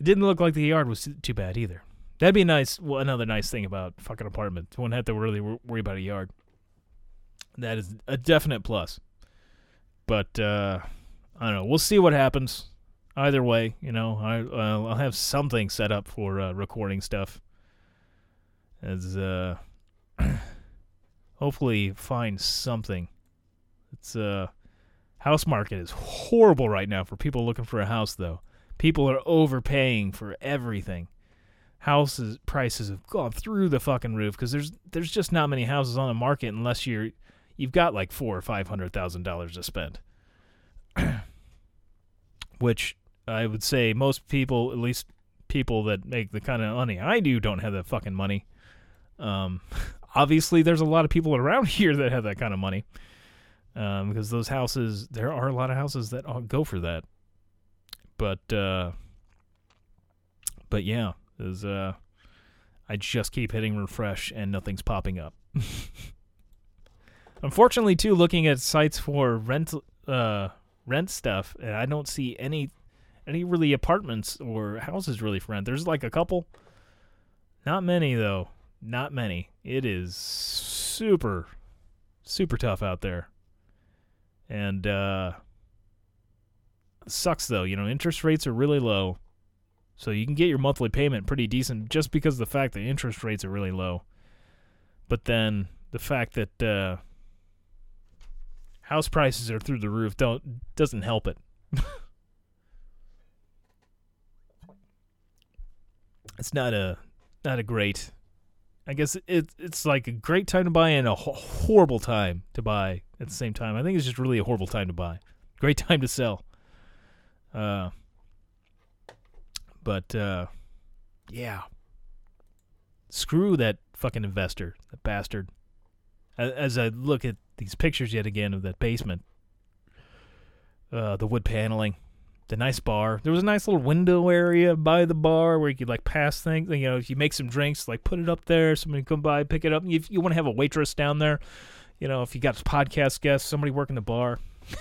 it didn't look like the yard was too bad either. That'd be nice. Well, another nice thing about fucking apartment. Wouldn't have to really worry about a yard. That is a definite plus. But uh, I don't know. We'll see what happens. Either way, you know, I uh, I'll have something set up for uh, recording stuff. As uh, hopefully find something. It's uh, house market is horrible right now for people looking for a house though. People are overpaying for everything. Houses prices have gone through the fucking roof because there's there's just not many houses on the market unless you're you've got like four or five hundred thousand dollars to spend. Which I would say most people, at least people that make the kind of money I do, don't have that fucking money. Um, obviously, there's a lot of people around here that have that kind of money. Um, because those houses, there are a lot of houses that go for that. But, uh, but yeah, is uh, I just keep hitting refresh and nothing's popping up. Unfortunately, too, looking at sites for rent, uh, rent stuff, and I don't see any, any really apartments or houses really for rent. There's like a couple, not many though, not many. It is super, super tough out there, and uh, sucks though. You know, interest rates are really low, so you can get your monthly payment pretty decent just because of the fact that interest rates are really low. But then the fact that uh, house prices are through the roof don't doesn't help it. it's not a not a great. I guess it it's like a great time to buy and a horrible time to buy at the same time. I think it's just really a horrible time to buy. Great time to sell. Uh, but uh, yeah, screw that fucking investor, that bastard. As I look at these pictures yet again of that basement, uh, the wood paneling, the nice bar. There was a nice little window area by the bar where you could like pass things. You know, if you make some drinks, like put it up there. Somebody come by, pick it up. If you want to have a waitress down there, you know, if you got podcast guests, somebody working the bar. I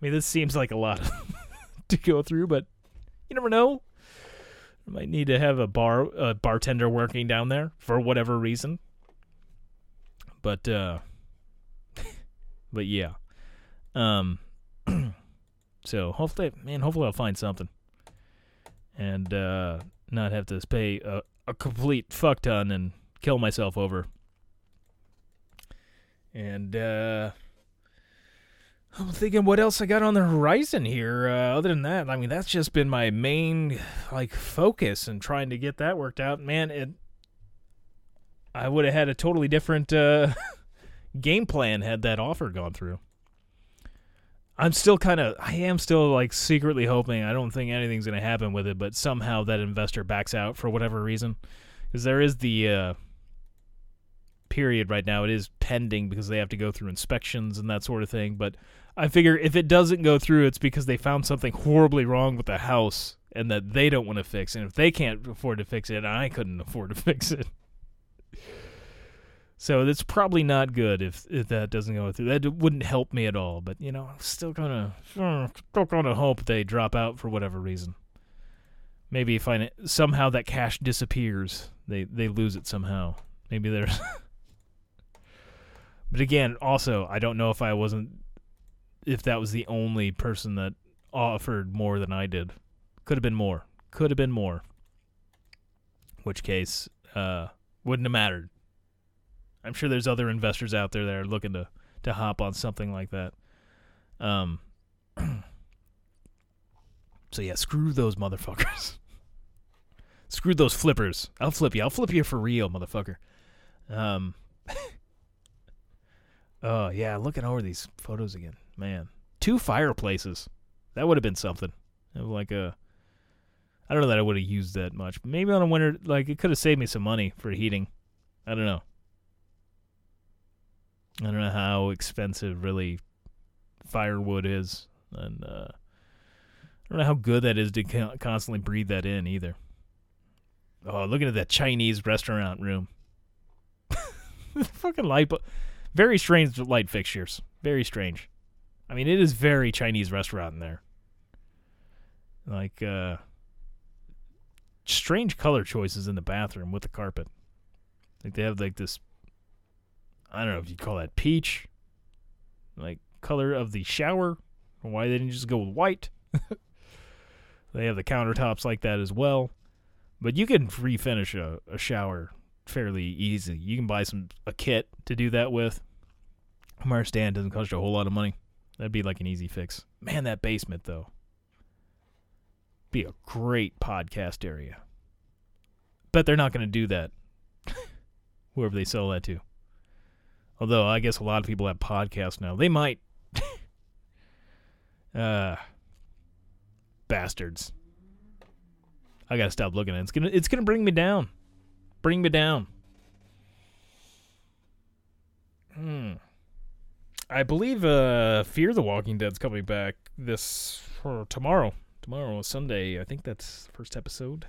mean, this seems like a lot to go through, but you never know. You might need to have a bar a bartender working down there for whatever reason. But uh but yeah. Um so hopefully man, hopefully I'll find something. And uh not have to pay a, a complete fuck ton and kill myself over. And uh I'm thinking what else I got on the horizon here. Uh, other than that, I mean, that's just been my main like focus and trying to get that worked out. Man, it I would have had a totally different uh, game plan had that offer gone through. I'm still kind of, I am still like secretly hoping. I don't think anything's going to happen with it, but somehow that investor backs out for whatever reason, because there is the uh, period right now. It is pending because they have to go through inspections and that sort of thing. But I figure if it doesn't go through, it's because they found something horribly wrong with the house and that they don't want to fix. And if they can't afford to fix it, I couldn't afford to fix it. So it's probably not good if, if that doesn't go through. That wouldn't help me at all. But you know, I'm still gonna hmm, still gonna hope they drop out for whatever reason. Maybe find it somehow that cash disappears. They they lose it somehow. Maybe there's. but again, also I don't know if I wasn't if that was the only person that offered more than I did. Could have been more. Could have been more. Which case, uh, wouldn't have mattered. I'm sure there's other investors out there that are looking to to hop on something like that. Um. so yeah, screw those motherfuckers. screw those flippers. I'll flip you. I'll flip you for real, motherfucker. Um. Oh yeah, looking over these photos again, man. Two fireplaces. That would have been something. Like a, I don't know that I would have used that much. Maybe on a winter, like it could have saved me some money for heating. I don't know. I don't know how expensive really firewood is, and uh, I don't know how good that is to constantly breathe that in either. Oh, looking at that Chinese restaurant room. Fucking light, but very strange light fixtures. Very strange. I mean, it is very Chinese restaurant in there. Like, uh, strange color choices in the bathroom with the carpet. Like they have like this. I don't know if you call that peach, like color of the shower, why they didn't just go with white. they have the countertops like that as well, but you can refinish a, a shower fairly easy. You can buy some a kit to do that with. From our stand doesn't cost you a whole lot of money. That'd be like an easy fix. Man, that basement though. Be a great podcast area. Bet they're not going to do that. Whoever they sell that to. Although I guess a lot of people have podcasts now. They might. uh bastards. I gotta stop looking at it. It's gonna it's gonna bring me down. Bring me down. Hmm. I believe uh Fear the Walking Dead's coming back this for tomorrow. Tomorrow, Sunday. I think that's the first episode.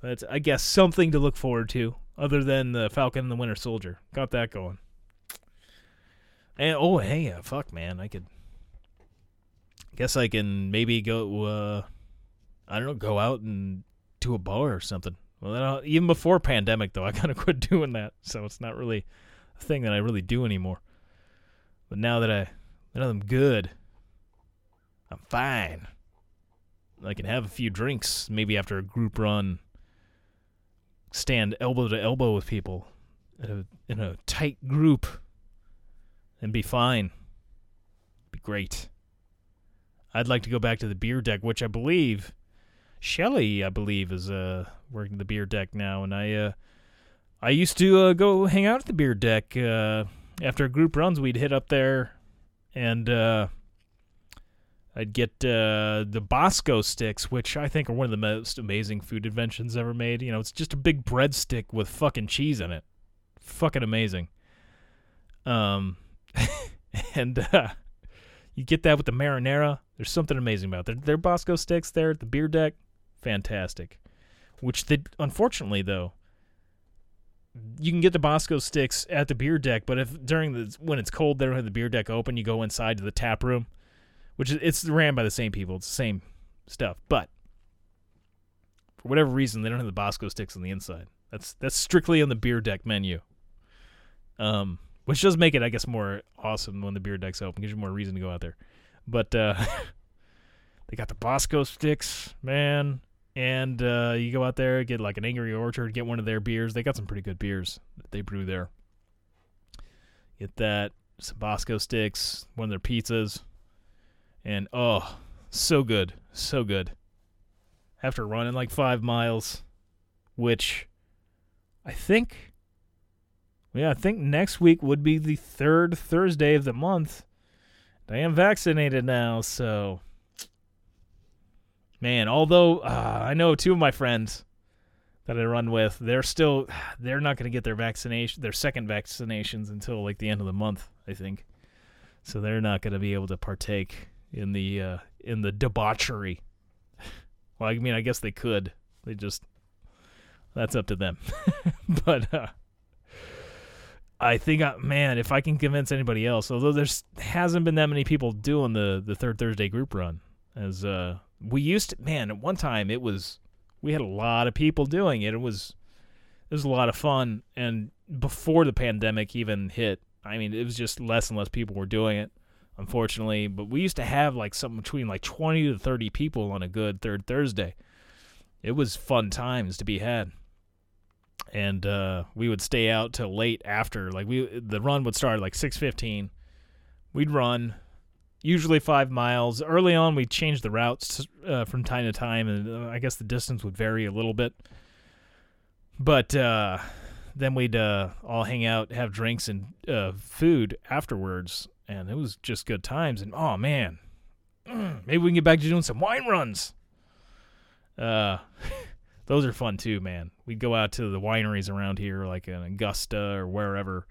So that's I guess something to look forward to, other than the Falcon and the Winter Soldier. Got that going. And oh hey, uh, fuck man, I could guess I can maybe go uh I don't know, go out and to a bar or something. Well, even before pandemic though, I kind of quit doing that, so it's not really a thing that I really do anymore. But now that I now that I'm good, I'm fine. I can have a few drinks, maybe after a group run. Stand elbow to elbow with people in a, in a tight group, and be fine. Be great. I'd like to go back to the beer deck, which I believe Shelley, I believe, is uh working the beer deck now, and I uh I used to uh, go hang out at the beer deck uh after group runs. We'd hit up there, and uh I'd get uh the Bosco sticks, which I think are one of the most amazing food inventions ever made. You know, it's just a big breadstick with fucking cheese in it, fucking amazing. Um, and uh, you get that with the marinara. There's something amazing about it. Their, their Bosco sticks there at the beer deck, fantastic. Which they unfortunately though, you can get the Bosco sticks at the beer deck, but if during the when it's cold, they don't have the beer deck open. You go inside to the tap room, which is it's ran by the same people. It's the same stuff, but for whatever reason, they don't have the Bosco sticks on the inside. That's that's strictly on the beer deck menu. Um, which does make it, I guess, more awesome when the beer deck's open. Gives you more reason to go out there. But uh, they got the Bosco sticks, man, and uh, you go out there get like an Angry Orchard, get one of their beers. They got some pretty good beers that they brew there. Get that some Bosco sticks, one of their pizzas, and oh, so good, so good. After running like five miles, which I think yeah, I think next week would be the third Thursday of the month. I am vaccinated now, so man. Although uh, I know two of my friends that I run with, they're still they're not going to get their vaccination, their second vaccinations until like the end of the month, I think. So they're not going to be able to partake in the uh, in the debauchery. Well, I mean, I guess they could. They just that's up to them. but uh, I think, uh, man, if I can convince anybody else, although there's hasn't been that many people doing the the third Thursday group run, as uh, we used to. Man, at one time it was we had a lot of people doing it. It was it was a lot of fun, and before the pandemic even hit, I mean, it was just less and less people were doing it. Unfortunately, but we used to have like something between like 20 to 30 people on a good third Thursday. It was fun times to be had and uh, we would stay out till late after. Like we, the run would start at like six fifteen. We'd run, usually five miles. Early on, we changed the routes uh, from time to time, and uh, I guess the distance would vary a little bit. But uh, then we'd uh, all hang out, have drinks and uh, food afterwards, and it was just good times. And oh man, maybe we can get back to doing some wine runs. Uh, those are fun too, man. We'd go out to the wineries around here, like in Augusta or wherever,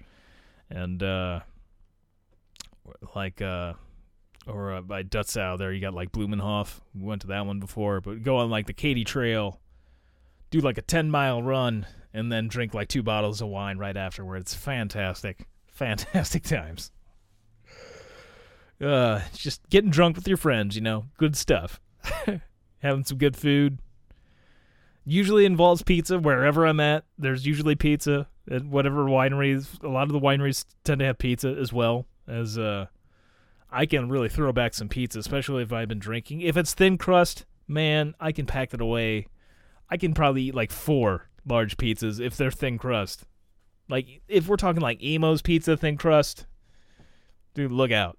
and uh, like or uh, by Dutzow there, you got like Blumenhof. We went to that one before, but go on like the Katy Trail, do like a ten mile run, and then drink like two bottles of wine right afterwards. Fantastic, fantastic times. Uh, just getting drunk with your friends, you know, good stuff. Having some good food. Usually involves pizza wherever I'm at. There's usually pizza at whatever wineries. A lot of the wineries tend to have pizza as well as uh I can really throw back some pizza, especially if I've been drinking. If it's thin crust, man, I can pack that away. I can probably eat like four large pizzas if they're thin crust. Like if we're talking like Imo's pizza thin crust, dude, look out.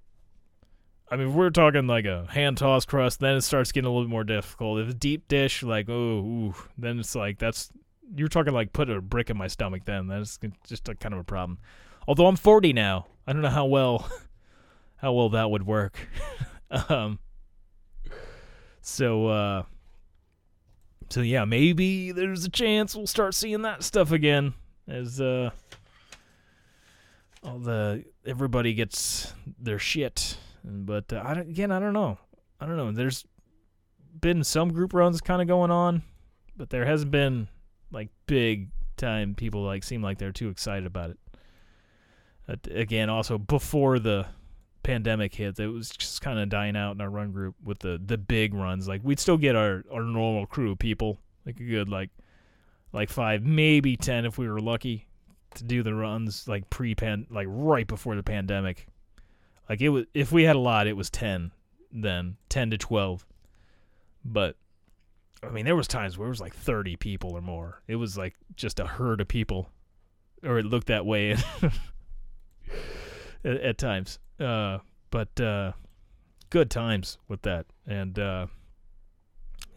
I mean, we're talking like a hand tossed crust, then it starts getting a little bit more difficult. If deep dish, like oh, ooh, then it's like that's you're talking like put a brick in my stomach. Then that's just a kind of a problem. Although I'm 40 now, I don't know how well how well that would work. um, so uh, so yeah, maybe there's a chance we'll start seeing that stuff again as uh, all the everybody gets their shit. But uh, I don't, again, I don't know. I don't know. There's been some group runs kind of going on, but there hasn't been like big time people like seem like they're too excited about it. Uh, again, also before the pandemic hit, it was just kind of dying out in our run group with the the big runs. Like we'd still get our our normal crew of people, like a good like like five, maybe ten if we were lucky to do the runs like pre pan like right before the pandemic. Like it was if we had a lot, it was ten then, ten to twelve. But I mean, there was times where it was like thirty people or more. It was like just a herd of people, or it looked that way at, at times. Uh, but uh, good times with that, and uh,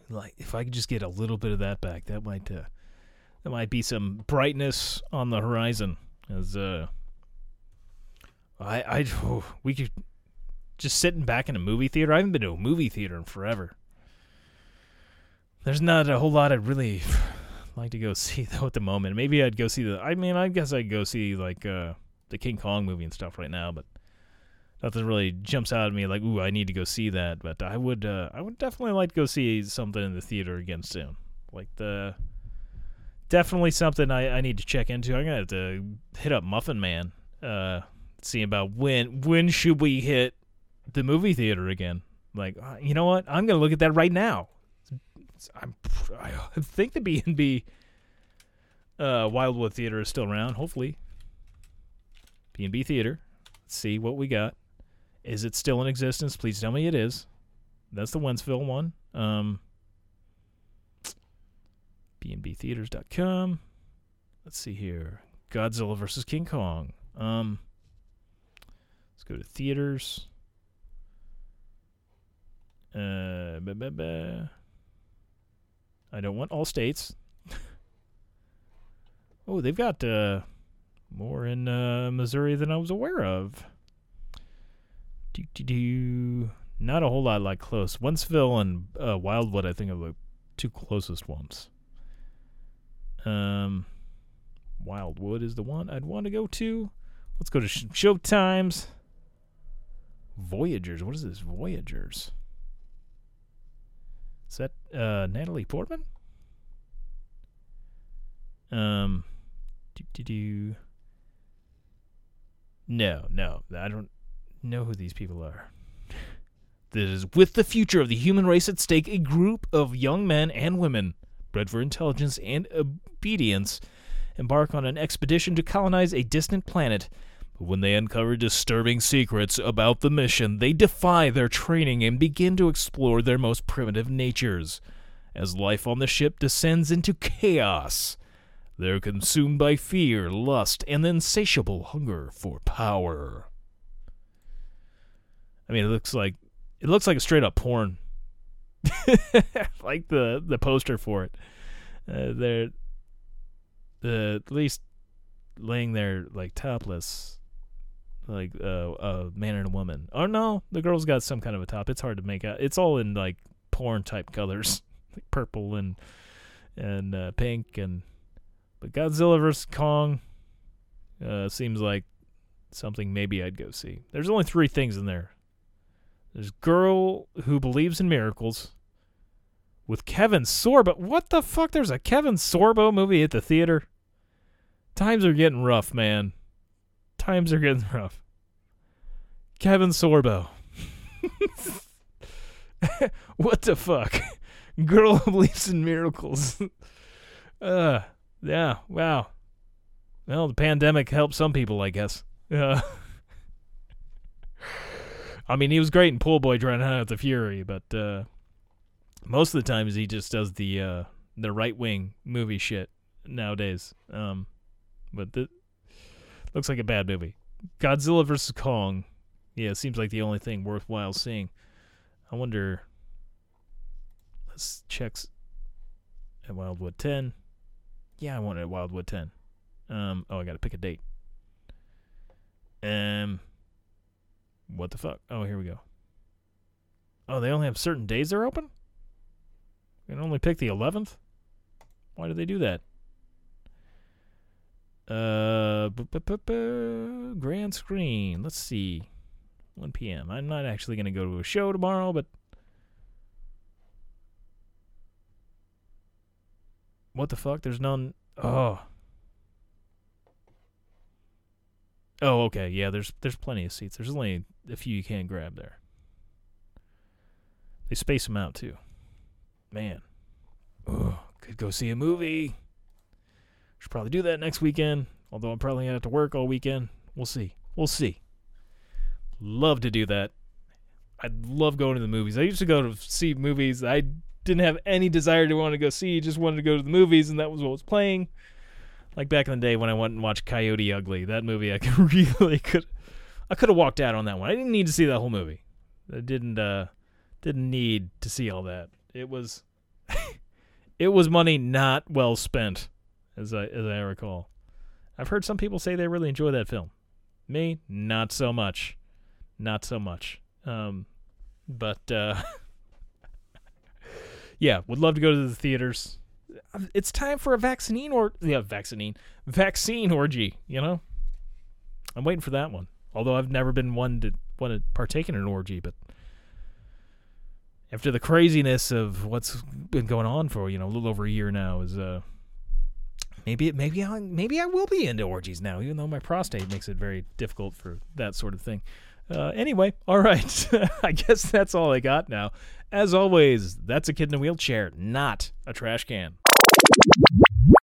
like if I could just get a little bit of that back, that might uh, that might be some brightness on the horizon. As uh, I I oh, we could just sitting back in a movie theater. I haven't been to a movie theater in forever. There's not a whole lot I'd really like to go see though at the moment. Maybe I'd go see the. I mean, I guess I'd go see like uh, the King Kong movie and stuff right now, but nothing really jumps out at me like, ooh, I need to go see that. But I would, uh, I would definitely like to go see something in the theater again soon. Like the, definitely something I, I need to check into. I'm gonna have to hit up Muffin Man, uh, see about when when should we hit the movie theater again. Like, uh, you know what? I'm gonna look at that right now. I'm, I think the B and B, uh, Wildwood Theater is still around. Hopefully, B and B Theater. Let's see what we got. Is it still in existence? Please tell me it is. That's the Wentzville one. Um, bnbtheaters.com. Let's see here. Godzilla versus King Kong. Um, let's go to theaters. Uh, bah, bah, bah. I don't want all states. oh, they've got uh, more in uh, Missouri than I was aware of. Do, do, do. Not a whole lot like close. Wentzville and uh, Wildwood, I think, are the two closest ones. Um, Wildwood is the one I'd want to go to. Let's go to sh- Showtimes. Voyagers. What is this? Voyagers. Is that uh, Natalie Portman? Um, do do do. No, no, I don't know who these people are. This is with the future of the human race at stake, a group of young men and women, bred for intelligence and obedience, embark on an expedition to colonize a distant planet. But when they uncover disturbing secrets about the mission, they defy their training and begin to explore their most primitive natures. As life on the ship descends into chaos, they're consumed by fear, lust, and insatiable hunger for power. I mean, it looks like it looks like a straight up porn, like the the poster for it. Uh, there, the at least laying there like topless, like uh, a man and a woman. Oh no, the girl's got some kind of a top. It's hard to make out. It's all in like porn type colors, like purple and and uh, pink and. But Godzilla vs Kong uh, seems like something maybe I'd go see. There's only three things in there. There's girl who believes in miracles with Kevin Sorbo. What the fuck? There's a Kevin Sorbo movie at the theater. Times are getting rough, man. Times are getting rough. Kevin Sorbo. what the fuck? Girl who believes in miracles. uh, yeah, wow. Well, the pandemic helped some people, I guess. Uh, I mean, he was great in Pool Boy Drowning Out the Fury, but uh, most of the times he just does the uh, the right wing movie shit nowadays. Um, but looks like a bad movie. Godzilla vs Kong. Yeah, it seems like the only thing worthwhile seeing. I wonder. Let's check at Wildwood 10. Yeah, I want it at Wildwood 10. Um, oh, I got to pick a date. Um, what the fuck? Oh, here we go. Oh, they only have certain days they're open? You can only pick the 11th? Why do they do that? Uh, grand screen. Let's see. 1 p.m. I'm not actually going to go to a show tomorrow, but. What the fuck? There's none. Oh. Oh, okay. Yeah, there's there's plenty of seats. There's only a few you can grab there. They space them out too. Man. Oh, could go see a movie. Should probably do that next weekend. Although I'm probably gonna have to work all weekend. We'll see. We'll see. Love to do that. I love going to the movies. I used to go to see movies I didn't have any desire to want to go see. Just wanted to go to the movies, and that was what was playing. Like back in the day when I went and watched Coyote Ugly. That movie I could really could. I could have walked out on that one. I didn't need to see that whole movie. I didn't. uh Didn't need to see all that. It was. it was money not well spent, as I as I recall. I've heard some people say they really enjoy that film. Me, not so much. Not so much. Um, but uh, yeah, would love to go to the theaters. It's time for a vaccine or yeah, vaccine, vaccine orgy. You know, I'm waiting for that one. Although I've never been one to want to partake in an orgy, but after the craziness of what's been going on for you know a little over a year now, is uh maybe it maybe I maybe I will be into orgies now, even though my prostate makes it very difficult for that sort of thing. Uh, anyway, all right. I guess that's all I got now. As always, that's a kid in a wheelchair, not a trash can.